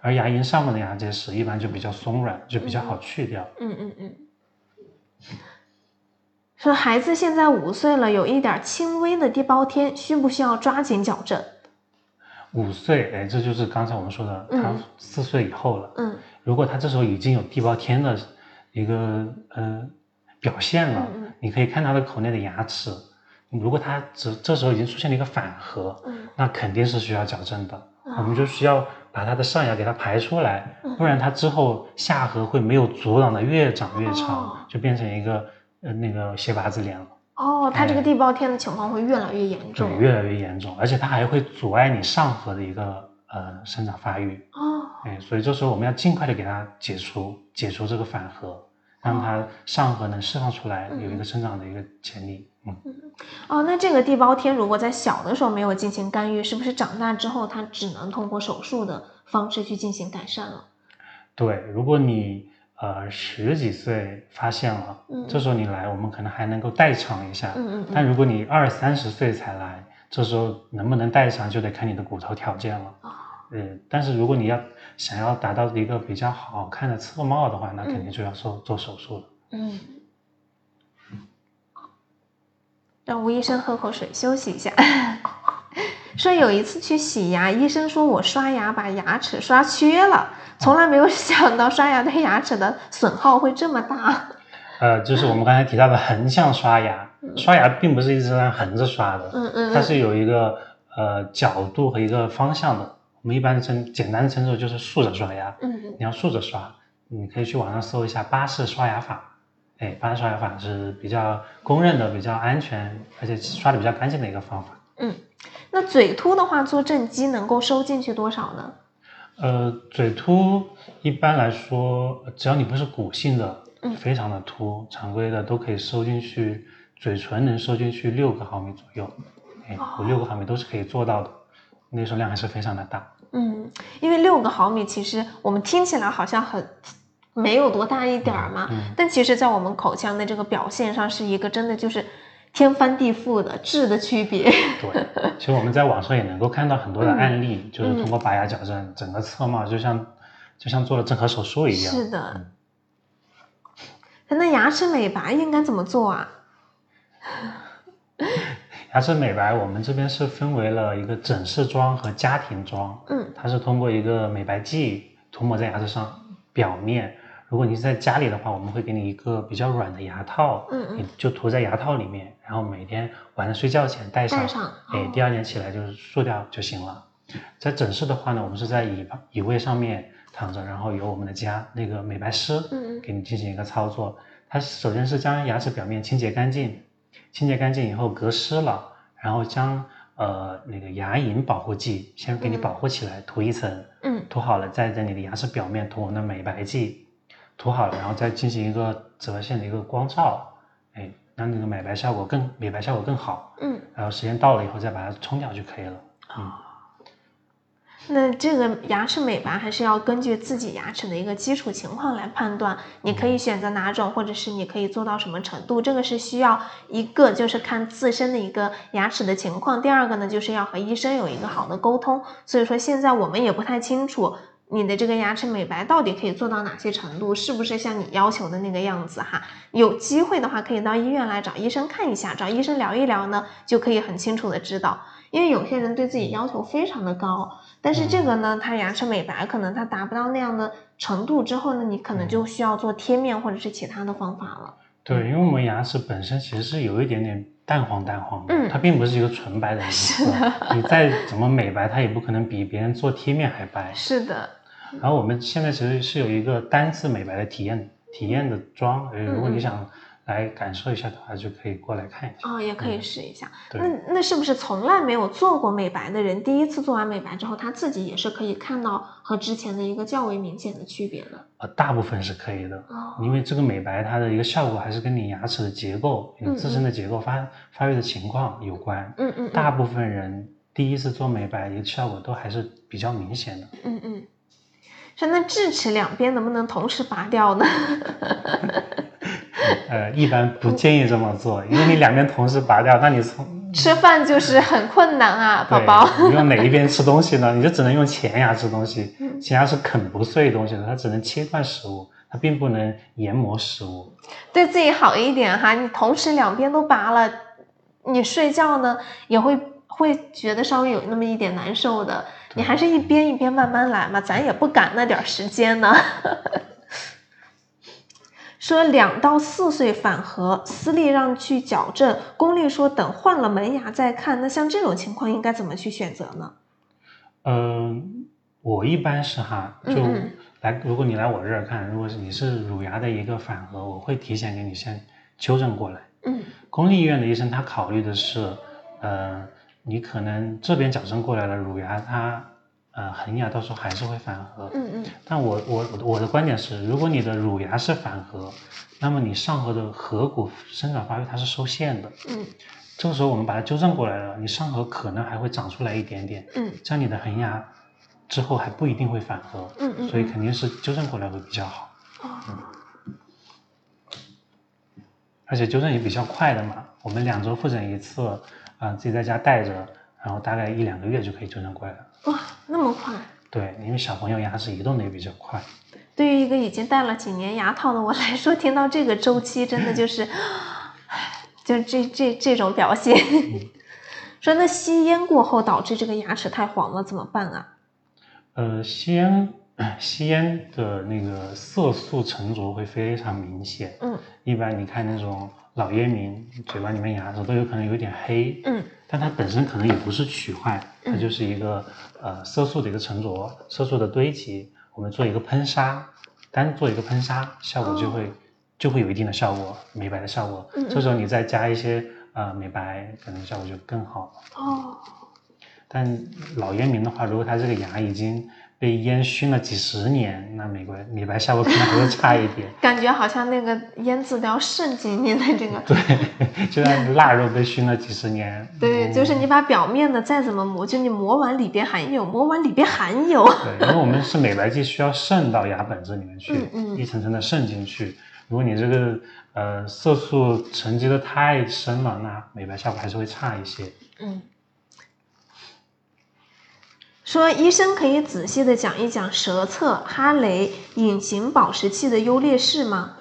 而牙龈上方的牙结石一般就比较松软，就比较好去掉。嗯嗯嗯。说孩子现在五岁了，有一点轻微的地包天，需不需要抓紧矫正？五岁，哎，这就是刚才我们说的，他四岁以后了。嗯，如果他这时候已经有地包天的一个呃表现了，你可以看他的口内的牙齿。如果他这这时候已经出现了一个反颌，那肯定是需要矫正的。我们就需要把他的上牙给他排出来，不然他之后下颌会没有阻挡的越长越长，就变成一个呃那个斜拔子脸了。哦，它这个地包天的情况会越来越严重，对，越来越严重，而且它还会阻碍你上颌的一个呃生长发育。哦，哎，所以这时候我们要尽快的给它解除，解除这个反颌，让它上颌能释放出来，有一个生长的一个潜力。嗯，哦，那这个地包天如果在小的时候没有进行干预，是不是长大之后它只能通过手术的方式去进行改善了？对，如果你呃十几岁发现了，这时候你来，我们可能还能够代偿一下。嗯嗯。但如果你二三十岁才来，这时候能不能代偿就得看你的骨头条件了。嗯，但是如果你要想要达到一个比较好看的侧帽的话，那肯定就要做做手术了。嗯。让吴医生喝口水休息一下。说有一次去洗牙，医生说我刷牙把牙齿刷缺了，从来没有想到刷牙对牙齿的损耗会这么大。呃，就是我们刚才提到的横向刷牙，刷牙并不是一直这样横着刷的，嗯嗯，它是有一个呃角度和一个方向的。我们一般称简单的称作就是竖着刷牙，嗯，你要竖着刷，你可以去网上搜一下巴氏刷牙法，哎，巴氏刷牙法是比较公认的、比较安全，而且刷的比较干净的一个方法。嗯，那嘴凸的话做正畸能够收进去多少呢？呃，嘴凸一般来说，只要你不是骨性的，非常的凸，常规的都可以收进去，嘴唇能收进去六个毫米左右，哎，五六个毫米都是可以做到的，那时候量还是非常的大。嗯，因为六个毫米其实我们听起来好像很没有多大一点儿嘛，但其实，在我们口腔的这个表现上，是一个真的就是天翻地覆的质的区别。对，其实我们在网上也能够看到很多的案例，就是通过拔牙矫正，整个侧貌就像就像做了正颌手术一样。是的。那牙齿美白应该怎么做啊？牙齿美白，我们这边是分为了一个整式妆和家庭妆。嗯，它是通过一个美白剂涂抹在牙齿上表面。如果你是在家里的话，我们会给你一个比较软的牙套，嗯嗯，你就涂在牙套里面，然后每天晚上睡觉前戴上，哎，第二天起来就是漱掉就行了。在诊室的话呢，我们是在椅椅位上面躺着，然后由我们的家那个美白师，嗯嗯，给你进行一个操作。它首先是将牙齿表面清洁干净。清洁干净以后隔湿了，然后将呃那个牙龈保护剂先给你保护起来，涂一层，嗯，涂好了再在你的牙齿表面涂我们的美白剂，涂好了然后再进行一个紫外线的一个光照，哎，让那个美白效果更美白效果更好，嗯，然后时间到了以后再把它冲掉就可以了，嗯。那这个牙齿美白还是要根据自己牙齿的一个基础情况来判断，你可以选择哪种，或者是你可以做到什么程度，这个是需要一个就是看自身的一个牙齿的情况，第二个呢就是要和医生有一个好的沟通。所以说现在我们也不太清楚你的这个牙齿美白到底可以做到哪些程度，是不是像你要求的那个样子哈？有机会的话可以到医院来找医生看一下，找医生聊一聊呢，就可以很清楚的知道。因为有些人对自己要求非常的高，但是这个呢，他牙齿美白可能他达不到那样的程度之后呢，你可能就需要做贴面或者是其他的方法了。对，因为我们牙齿本身其实是有一点点淡黄淡黄的，嗯，它并不是一个纯白的颜色。你再怎么美白，它也不可能比别人做贴面还白。是的。然后我们现在其实是有一个单次美白的体验体验的妆，如果你想。来感受一下的话，就可以过来看一下哦，也可以试一下。那那是不是从来没有做过美白的人，第一次做完美白之后，他自己也是可以看到和之前的一个较为明显的区别的？呃，大部分是可以的，因为这个美白它的一个效果还是跟你牙齿的结构、你自身的结构发发育的情况有关。嗯嗯。大部分人第一次做美白，一个效果都还是比较明显的。嗯嗯。说那智齿两边能不能同时拔掉呢？呃，一般不建议这么做，因为你两边同时拔掉，那你从吃饭就是很困难啊，宝宝。你用哪一边吃东西呢？你就只能用前牙吃东西，前牙是啃不碎东西的，它只能切断食物，它并不能研磨食物。对自己好一点哈，你同时两边都拔了，你睡觉呢也会会觉得稍微有那么一点难受的。你还是一边一边慢慢来嘛，咱也不赶那点时间呢。说两到四岁反颌，私立让去矫正，公立说等换了门牙再看。那像这种情况应该怎么去选择呢？嗯，我一般是哈，就来，如果你来我这儿看，如果是你是乳牙的一个反颌，我会提前给你先纠正过来。嗯，公立医院的医生他考虑的是，呃，你可能这边矫正过来了，乳牙它。呃，恒牙到时候还是会反颌，嗯嗯，但我我我的观点是，如果你的乳牙是反颌，那么你上颌的颌骨生长发育它是受限的，嗯，这个时候我们把它纠正过来了，你上颌可能还会长出来一点点，嗯，这样你的恒牙之后还不一定会反颌，嗯嗯，所以肯定是纠正过来会比较好。嗯而且纠正也比较快的嘛，我们两周复诊一次，啊，自己在家带着，然后大概一两个月就可以纠正过来了。哇，那么快？对，因为小朋友牙齿移动的也比较快。对于一个已经戴了几年牙套的我来说，听到这个周期，真的就是，就这这这种表现。说那吸烟过后导致这个牙齿太黄了，怎么办啊？呃，吸烟。吸烟的那个色素沉着会非常明显。嗯，一般你看那种老烟民，嘴巴里面牙齿都有可能有点黑。嗯，但它本身可能也不是龋坏，它就是一个呃色素的一个沉着，色素的堆积。我们做一个喷砂，单做一个喷砂，效果就会就会有一定的效果，美白的效果。嗯，这时候你再加一些呃美白，可能效果就更好。哦，但老烟民的话，如果他这个牙已经被烟熏了几十年，那美白美白效果可能还会差一点。感觉好像那个烟渍都要渗进你的这个。对，就像腊肉被熏了几十年。对，就是你把表面的再怎么磨，就你磨完里边还有，磨完里边还有。对，因为我们是美白剂，需要渗到牙本质里面去，一层层的渗进去。如果你这个呃色素沉积的太深了，那美白效果还是会差一些。嗯。说医生可以仔细的讲一讲舌侧哈雷隐形保持器的优劣势吗？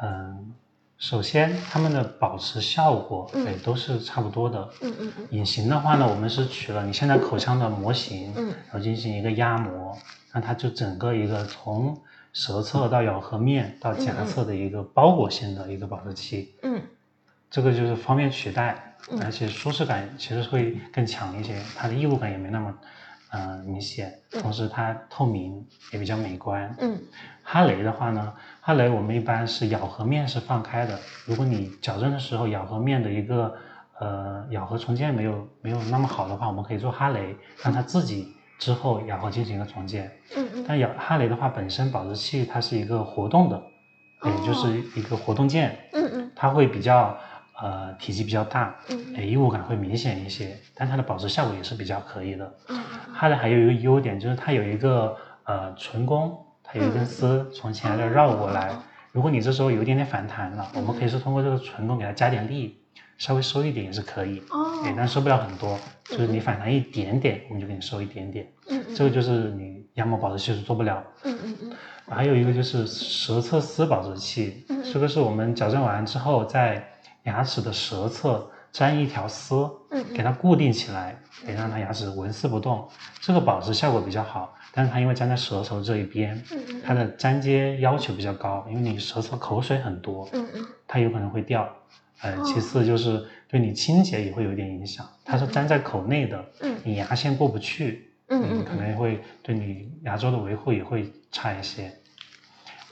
嗯，首先它们的保持效果哎都是差不多的。嗯嗯嗯。隐形的话呢，我们是取了你现在口腔的模型，嗯，然后进行一个压模，那它就整个一个从舌侧到咬合面到颊侧的一个包裹性的一个保持器。嗯。这个就是方便取代，而且舒适感其实会更强一些，它的异物感也没那么。嗯，明显，同时它透明也比较美观。嗯，哈雷的话呢，哈雷我们一般是咬合面是放开的。如果你矫正的时候咬合面的一个呃咬合重建没有没有那么好的话，我们可以做哈雷，让它自己之后咬合进行一个重建。嗯嗯。但咬哈雷的话，本身保持器它是一个活动的，也就是一个活动键。嗯嗯。它会比较。呃，体积比较大，嗯，异物感会明显一些，但它的保持效果也是比较可以的。嗯，它的还有一个优点就是它有一个呃唇弓，它有一根丝从前面绕过来。如果你这时候有一点点反弹了，我们可以是通过这个唇弓给它加点力，稍微收一点也是可以。哦，哎，但收不了很多，就是你反弹一点点，我们就给你收一点点。嗯这个就是你羊毛保质器是做不了。嗯嗯嗯。还有一个就是舌侧丝保质器，这个是我们矫正完之后在。牙齿的舌侧粘一条丝，嗯，给它固定起来，得让它牙齿纹丝不动，这个保持效果比较好。但是它因为粘在舌头这一边，嗯它的粘接要求比较高，因为你舌头口水很多，嗯嗯，它有可能会掉。呃，其次就是对你清洁也会有一点影响。它是粘在口内的，嗯，你牙线过不去，嗯嗯，可能会对你牙周的维护也会差一些。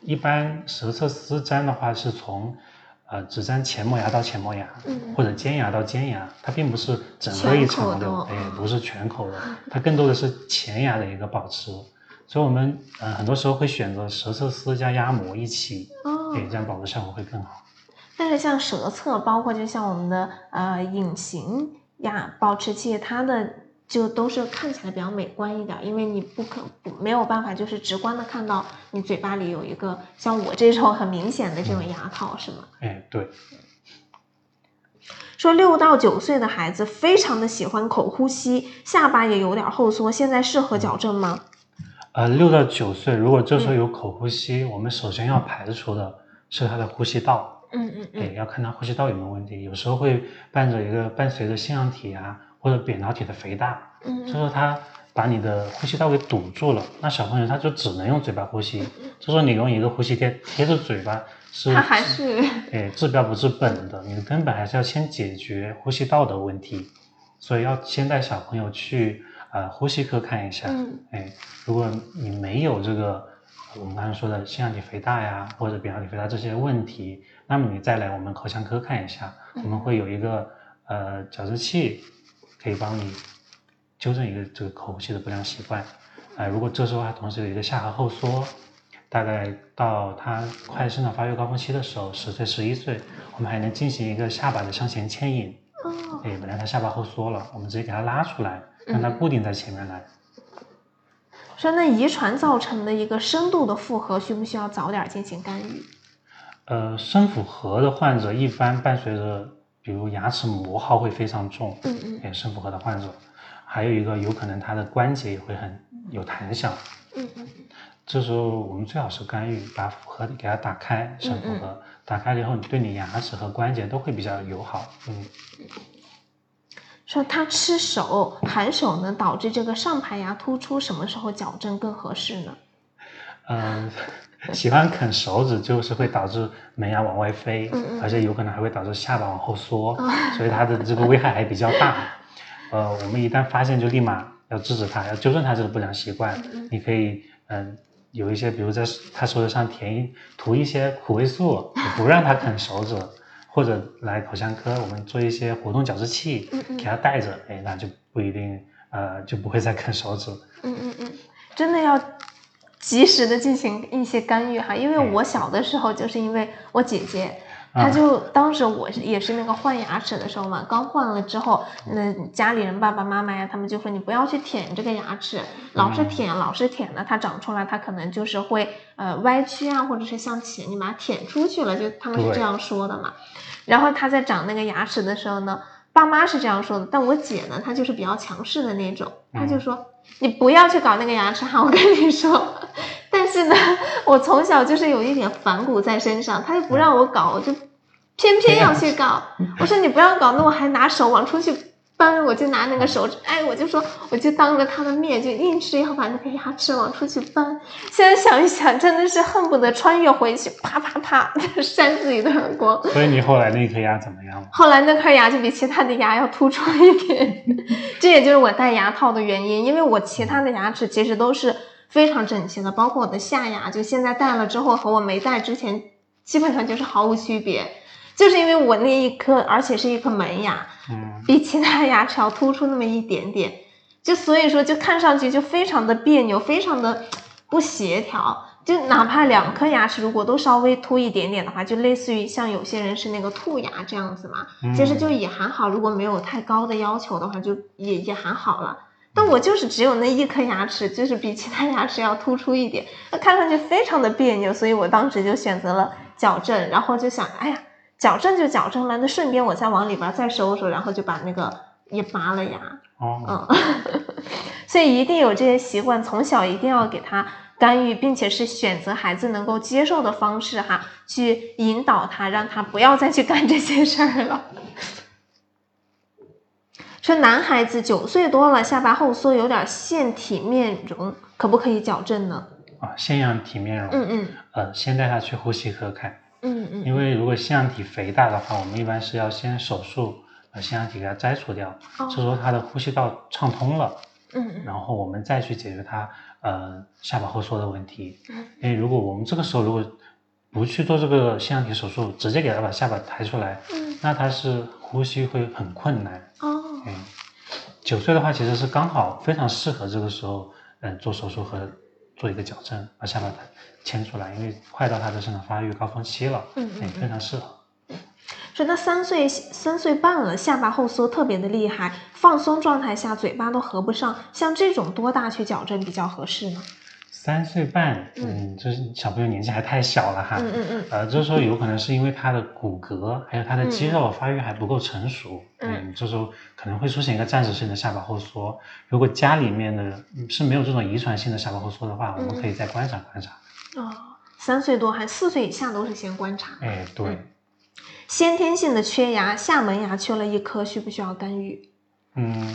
一般舌侧丝粘的话是从。呃，只粘前磨牙到前磨牙，或者尖牙到尖牙，它并不是整个一层的，哎，不是全口的，它更多的是前牙的一个保持。所以，我们呃很多时候会选择舌侧丝加压膜一起，对，这样保持效果会更好。但是，像舌侧，包括就像我们的呃隐形牙保持器，它的。就都是看起来比较美观一点，因为你不可没有办法就是直观的看到你嘴巴里有一个像我这种很明显的这种牙套，是吗？哎，对。说六到九岁的孩子非常的喜欢口呼吸，下巴也有点后缩，现在适合矫正吗？呃，六到九岁如果这时候有口呼吸，我们首先要排除的是他的呼吸道。嗯嗯嗯。要看他呼吸道有没有问题，有时候会伴着一个伴随着腺样体啊。或者扁桃体的肥大，嗯，就是它把你的呼吸道给堵住了，那小朋友他就只能用嘴巴呼吸。就说你用一个呼吸贴贴着嘴巴，是他还是哎治标不治本的，你的根本还是要先解决呼吸道的问题，所以要先带小朋友去呃呼吸科看一下。嗯，哎，如果你没有这个我们刚才说的腺样体肥大呀，或者扁桃体肥大这些问题，那么你再来我们口腔科看一下，我们会有一个呃矫治器。可以帮你纠正一个这个口呼吸的不良习惯，哎，如果这时候还同时有一个下颌后缩，大概到他快生长发育高峰期的时候，十岁、十一岁，我们还能进行一个下巴的向前牵引。哦。哎，本来他下巴后缩了，我们直接给他拉出来，让他固定在前面来。说那遗传造成的一个深度的负荷，需不需要早点进行干预？呃，深负荷的患者一般伴随着，比如牙齿磨耗会非常重，嗯嗯，也深负荷的患者，还有一个有可能他的关节也会很有弹响，嗯嗯，这时候我们最好是干预，把复合给它打开，深负荷打开了以后，你对你牙齿和关节都会比较友好，嗯。说他吃手含手呢，导致这个上排牙突出，什么时候矫正更合适呢？嗯，喜欢啃手指就是会导致门牙往外飞，而且有可能还会导致下巴往后缩，所以它的这个危害还比较大。呃，我们一旦发现就立马要制止它，要纠正它这个不良习惯。你可以嗯有一些，比如在它手指上填一涂一些苦味素，不让它啃手指。或者来口腔科，我们做一些活动矫治器，给它带着，哎，那就不一定，呃，就不会再啃手指。嗯嗯嗯，真的要及时的进行一些干预哈，因为我小的时候就是因为我姐姐，她就当时我是也是那个换牙齿的时候嘛，刚换了之后，那家里人爸爸妈妈呀，他们就说你不要去舔这个牙齿，老是舔，老是舔呢，它长出来它可能就是会呃歪曲啊，或者是向前，你把它舔出去了，就他们是这样说的嘛。然后他在长那个牙齿的时候呢，爸妈是这样说的，但我姐呢，她就是比较强势的那种，她就说你不要去搞那个牙齿哈，我跟你说。但是呢，我从小就是有一点反骨在身上，他就不让我搞，我就偏偏要去搞。我说你不要搞，那我还拿手往出去。搬我就拿那个手指，哎，我就说，我就当着他的面就硬是要把那个牙齿往出去搬。现在想一想，真的是恨不得穿越回去，啪啪啪扇自己的耳光。所以你后来那颗牙怎么样了？后来那颗牙就比其他的牙要突出一点，这也就是我戴牙套的原因。因为我其他的牙齿其实都是非常整齐的，包括我的下牙，就现在戴了之后和我没戴之前基本上就是毫无区别。就是因为我那一颗，而且是一颗门牙，嗯，比其他牙齿要突出那么一点点，就所以说就看上去就非常的别扭，非常的不协调。就哪怕两颗牙齿如果都稍微凸一点点的话，就类似于像有些人是那个兔牙这样子嘛，其实就也还好。如果没有太高的要求的话，就也也还好了。但我就是只有那一颗牙齿，就是比其他牙齿要突出一点，那看上去非常的别扭，所以我当时就选择了矫正，然后就想，哎呀。矫正就矫正了，那顺便我再往里边再收收，然后就把那个也拔了牙。哦，嗯，所以一定有这些习惯，从小一定要给他干预，并且是选择孩子能够接受的方式哈，去引导他，让他不要再去干这些事儿了。说男孩子九岁多了，下巴后缩，有点腺体面容，可不可以矫正呢？啊，腺样体面容。嗯嗯。呃，先带他去呼吸科看。嗯嗯，因为如果腺样体肥大的话，我们一般是要先手术把腺样体给它摘除掉，这时候他的呼吸道畅通了，嗯嗯，然后我们再去解决他呃下巴后缩的问题。嗯因为如果我们这个时候如果不去做这个腺样体手术，直接给他把下巴抬出来，嗯，那他是呼吸会很困难。哦，嗯，九岁的话其实是刚好非常适合这个时候嗯做手术和。做一个矫正，把下巴牵出来，因为快到他的生长发育高峰期了，嗯嗯，非常适合。所以他三岁三岁半了，下巴后缩特别的厉害，放松状态下嘴巴都合不上，像这种多大去矫正比较合适呢？三岁半，嗯，就是小朋友年纪还太小了哈，嗯嗯嗯，呃，这时候有可能是因为他的骨骼还有他的肌肉发育还不够成熟，嗯，这时候可能会出现一个暂时性的下巴后缩。如果家里面的是没有这种遗传性的下巴后缩的话，我们可以再观察观察。哦，三岁多还四岁以下都是先观察。哎，对。先天性的缺牙，下门牙缺了一颗，需不需要干预？嗯。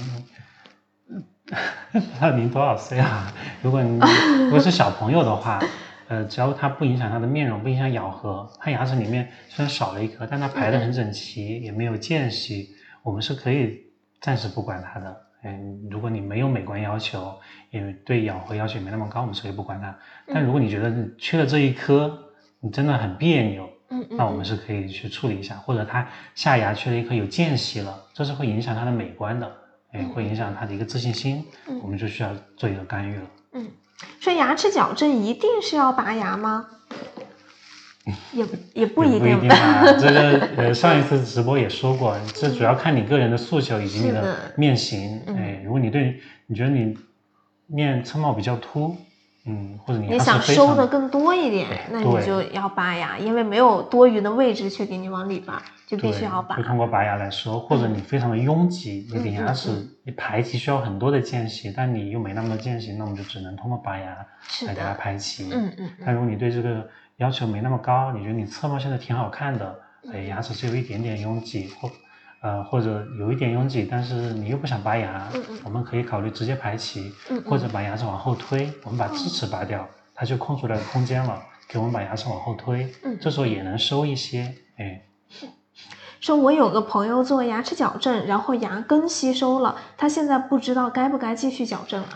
那您多少岁啊？如果你如果是小朋友的话，呃，只要他不影响他的面容，不影响咬合，他牙齿里面虽然少了一颗，但他排的很整齐，也没有间隙，我们是可以暂时不管他的。嗯，如果你没有美观要求，也对咬合要求也没那么高，我们是可以不管它。但如果你觉得你缺了这一颗，你真的很别扭，嗯那我们是可以去处理一下，或者他下牙缺了一颗有间隙了，这是会影响他的美观的。哎，会影响他的一个自信心，我们就需要做一个干预了。嗯，所以牙齿矫正一定是要拔牙吗？也 也不一定吧。这个呃，上一次直播也说过，这主要看你个人的诉求以及你的面型。哎，如果你对你觉得你面侧貌比较凸，嗯，或者你想收的更多一点，那你就要拔牙，因为没有多余的位置去给你往里拔，就必须要拔。就通过拔牙来收，或者你非常的拥挤，你的牙齿你排齐需要很多的间隙，但你又没那么多间隙，那我们就只能通过拔牙来给它排齐。嗯嗯。但如果你对这个要求没那么高，你觉得你侧面现在挺好看的，哎，牙齿只有一点点拥挤或。呃，或者有一点拥挤，但是你又不想拔牙，我们可以考虑直接排齐，或者把牙齿往后推，我们把智齿拔掉，它就空出来空间了，给我们把牙齿往后推，这时候也能收一些。哎，说我有个朋友做牙齿矫正，然后牙根吸收了，他现在不知道该不该继续矫正了。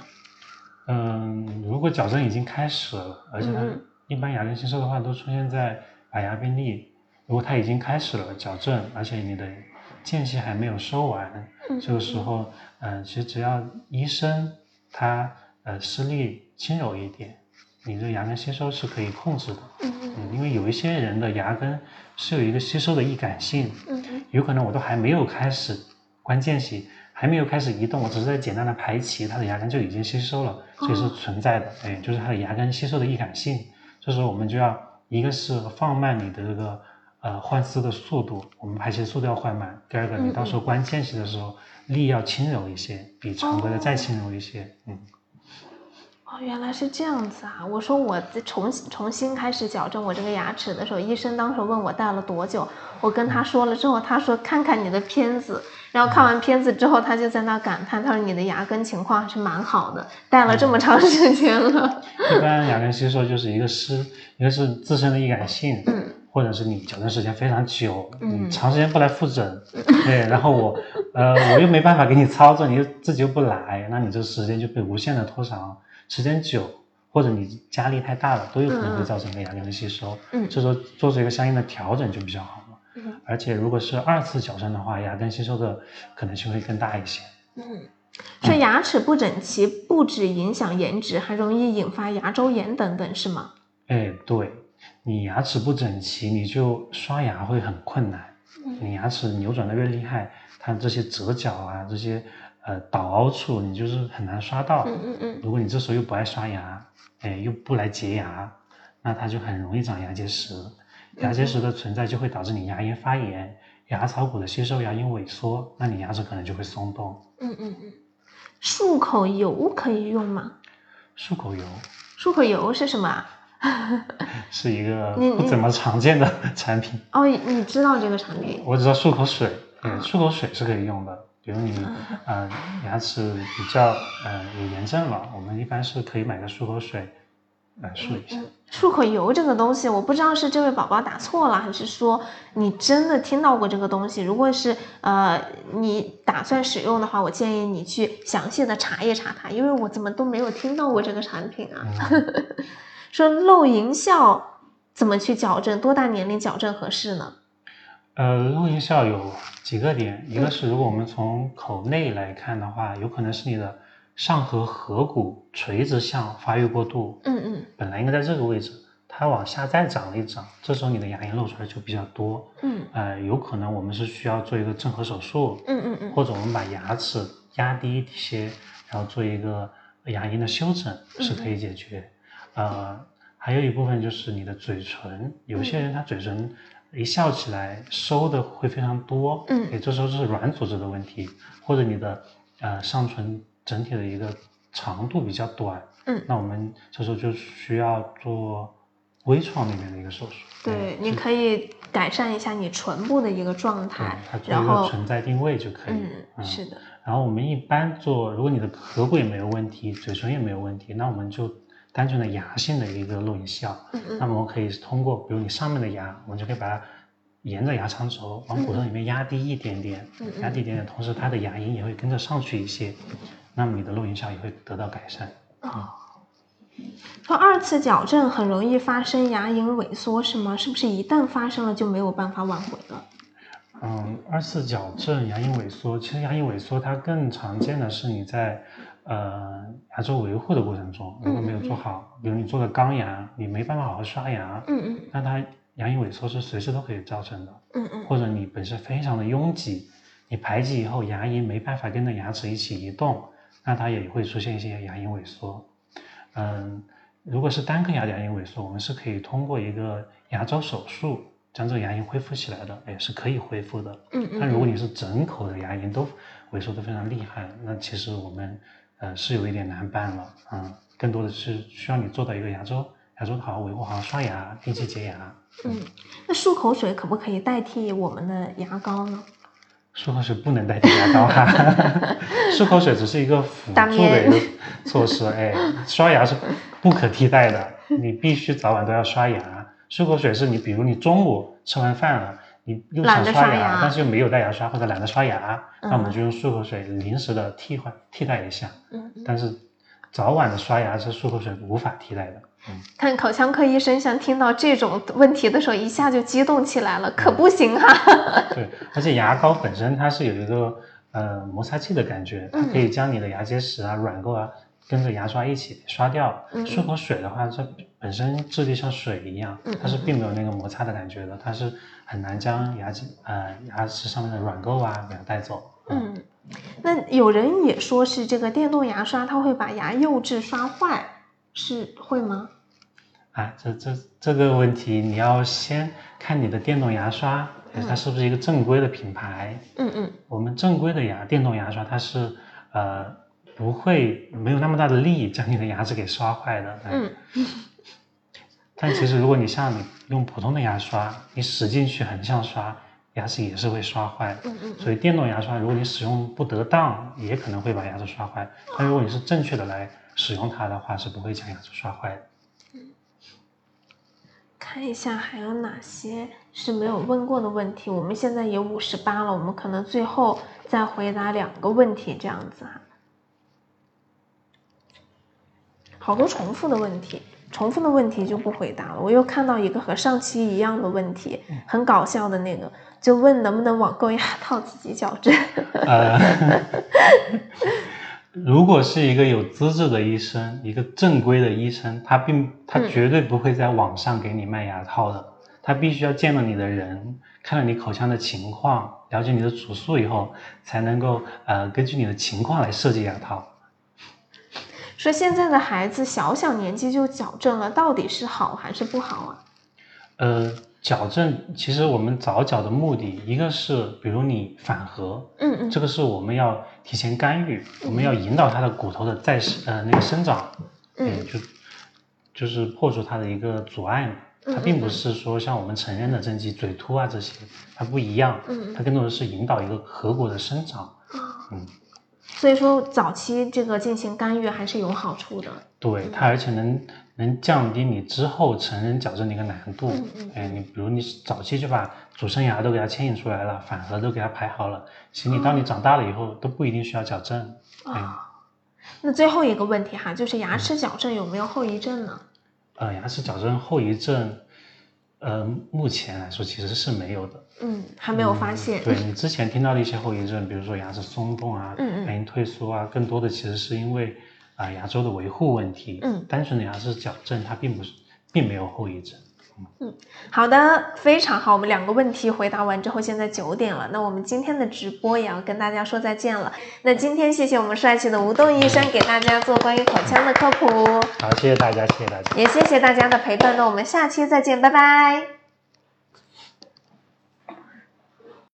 嗯，如果矫正已经开始了，而且他一般牙根吸收的话都出现在拔牙病例，如果他已经开始了矫正，而且你的间隙还没有收完，这个时候，嗯，其实只要医生他呃施力轻柔一点，你这个牙根吸收是可以控制的。嗯嗯。因为有一些人的牙根是有一个吸收的易感性，嗯有可能我都还没有开始关间隙，还没有开始移动，我只是在简单的排齐，他的牙根就已经吸收了，这是存在的。哎，就是他的牙根吸收的易感性，这时候我们就要一个是放慢你的这个。呃，换丝的速度，我们排齐速度要缓慢。第二个，你到时候关间隙的时候，力要轻柔一些，比常规的再轻柔一些。嗯。哦，原来是这样子啊！我说我重重新开始矫正我这个牙齿的时候，医生当时问我戴了多久，我跟他说了之后，他说看看你的片子，然后看完片子之后，他就在那感叹，他说你的牙根情况还是蛮好的，戴了这么长时间了。一般牙根吸收就是一个是，一个是自身的易感性。嗯。或者是你矫正时间非常久，你长时间不来复诊，对，然后我，呃，我又没办法给你操作，你又自己又不来，那你这时间就被无限的拖长，时间久，或者你压力太大了，都有可能会造成牙根的吸收，嗯，这时候做出一个相应的调整就比较好了，嗯，而且如果是二次矫正的话，牙根吸收的可能性会更大一些，嗯，说牙齿不整齐不止影响颜值，还容易引发牙周炎等等，是吗？哎，对。你牙齿不整齐，你就刷牙会很困难。你牙齿扭转的越厉害，它这些折角啊，这些呃倒凹处，你就是很难刷到。嗯嗯嗯。如果你这时候又不爱刷牙，哎，又不来洁牙，那它就很容易长牙结石。牙结石的存在就会导致你牙龈发炎、牙槽骨的吸收、牙龈萎缩，那你牙齿可能就会松动。嗯嗯嗯。漱口油可以用吗？漱口油。漱口油是什么？是一个不怎么常见的产品哦。你知道这个产品？我知道漱口水，嗯，漱口水是可以用的。比如你呃牙齿比较呃有炎症了，我们一般是可以买个漱口水来漱一下。漱口油这个东西，我不知道是这位宝宝打错了，还是说你真的听到过这个东西？如果是呃你打算使用的话，我建议你去详细的查一查它，因为我怎么都没有听到过这个产品啊。说露龈笑怎么去矫正？多大年龄矫正合适呢？呃，露龈笑有几个点，一个是如果我们从口内来看的话，有可能是你的上颌颌骨垂直向发育过度。嗯嗯。本来应该在这个位置，它往下再长了一长，这时候你的牙龈露出来就比较多。嗯。呃，有可能我们是需要做一个正颌手术。嗯嗯嗯。或者我们把牙齿压低一些，然后做一个牙龈的修整，是可以解决。呃，还有一部分就是你的嘴唇，有些人他嘴唇一笑起来收的会非常多，嗯，也这时候是软组织的问题，或者你的呃上唇整体的一个长度比较短，嗯，那我们这时候就需要做微创那边的一个手术。对，你可以改善一下你唇部的一个状态，然后存在定位就可以。嗯，是的。然后我们一般做，如果你的颌骨也没有问题，嘴唇也没有问题，那我们就。单纯的牙性的一个露龈笑，那么我们可以通过，比如你上面的牙，我们就可以把它沿着牙长轴往骨头里面压低一点点，压低一点点，同时它的牙龈也会跟着上去一些，那么你的露龈笑也会得到改善。哦，说二次矫正很容易发生牙龈萎缩是吗？是不是一旦发生了就没有办法挽回了？嗯，二次矫正牙龈萎缩，其实牙龈萎缩它更常见的是你在。呃，牙周维护的过程中，如果没有做好，比如你做的钢牙，你没办法好好刷牙，嗯嗯，那它牙龈萎缩是随时都可以造成的，嗯嗯，或者你本身非常的拥挤，你排挤以后牙龈没办法跟着牙齿一起移动，那它也会出现一些牙龈萎缩。嗯，如果是单颗牙的牙龈萎缩，我们是可以通过一个牙周手术将这个牙龈恢复起来的，也是可以恢复的。嗯嗯。但如果你是整口的牙龈都萎缩的非常厉害，那其实我们呃是有一点难办了。嗯，更多的是需要你做到一个牙周牙周好好维护，好好刷牙，定期洁牙。嗯，那漱口水可不可以代替我们的牙膏呢？漱口水不能代替牙膏哈，漱口水只是一个辅助的一个措施，哎，刷牙是不可替代的，你必须早晚都要刷牙。漱口水是你，比如你中午吃完饭了，你又想刷牙，但是又没有带牙刷或者懒得刷牙，那我们就用漱口水临时的替换替代一下。嗯，但是早晚的刷牙是漱口水无法替代的。嗯看口腔科医生，像听到这种问题的时候，一下就激动起来了，可不行哈。对，而且牙膏本身它是有一个呃摩擦器的感觉，它可以将你的牙结石啊、软垢啊跟着牙刷一起刷掉。漱口水的话，它本身质地像水一样，它是并没有那个摩擦的感觉的，它是很难将牙齿呃牙齿上面的软垢啊给它带走。嗯，那有人也说是这个电动牙刷，它会把牙釉质刷坏，是会吗？啊，这这这个问题，你要先看你的电动牙刷，它是不是一个正规的品牌？嗯嗯。我们正规的牙电动牙刷，它是呃不会没有那么大的力将你的牙齿给刷坏的。嗯。但其实如果你像你用普通的牙刷，你使劲去横向刷，牙齿也是会刷坏。嗯嗯。所以电动牙刷，如果你使用不得当，也可能会把牙齿刷坏。但如果你是正确的来使用它的话，是不会将牙齿刷坏的。看一下还有哪些是没有问过的问题。我们现在也五十八了，我们可能最后再回答两个问题，这样子哈。好多重复的问题，重复的问题就不回答了。我又看到一个和上期一样的问题，很搞笑的那个，就问能不能网购牙套自己矫正。呃如果是一个有资质的医生，一个正规的医生，他并他绝对不会在网上给你卖牙套的，他必须要见到你的人，看了你口腔的情况，了解你的主诉以后，才能够呃根据你的情况来设计牙套。说现在的孩子小小年纪就矫正了，到底是好还是不好啊？呃。矫正其实我们早矫的目的，一个是比如你反颌，嗯嗯，这个是我们要提前干预，我们要引导他的骨头的再生呃那个生长，嗯，就就是破除它的一个阻碍嘛。它并不是说像我们成人的正畸、嘴凸啊这些，它不一样，嗯它更多的是引导一个颌骨的生长，嗯，所以说早期这个进行干预还是有好处的，对它而且能。能降低你之后成人矫正的一个难度。嗯嗯。哎，你比如你早期就把主生牙都给它牵引出来了，反颌都给它排好了，其实你当你长大了以后都不一定需要矫正。啊。那最后一个问题哈，就是牙齿矫正有没有后遗症呢？呃，牙齿矫正后遗症，呃，目前来说其实是没有的。嗯，还没有发现。对 你之前听到的一些后遗症，比如说牙齿松动啊，嗯牙龈退缩啊，更多的其实是因为。啊，牙周的维护问题，嗯，单纯的牙齿矫正它并不是，并没有后遗症，嗯，好的，非常好，我们两个问题回答完之后，现在九点了，那我们今天的直播也要跟大家说再见了。那今天谢谢我们帅气的吴栋医生给大家做关于口腔的科普，好，谢谢大家，谢谢大家，也谢谢大家的陪伴，那我们下期再见，拜拜。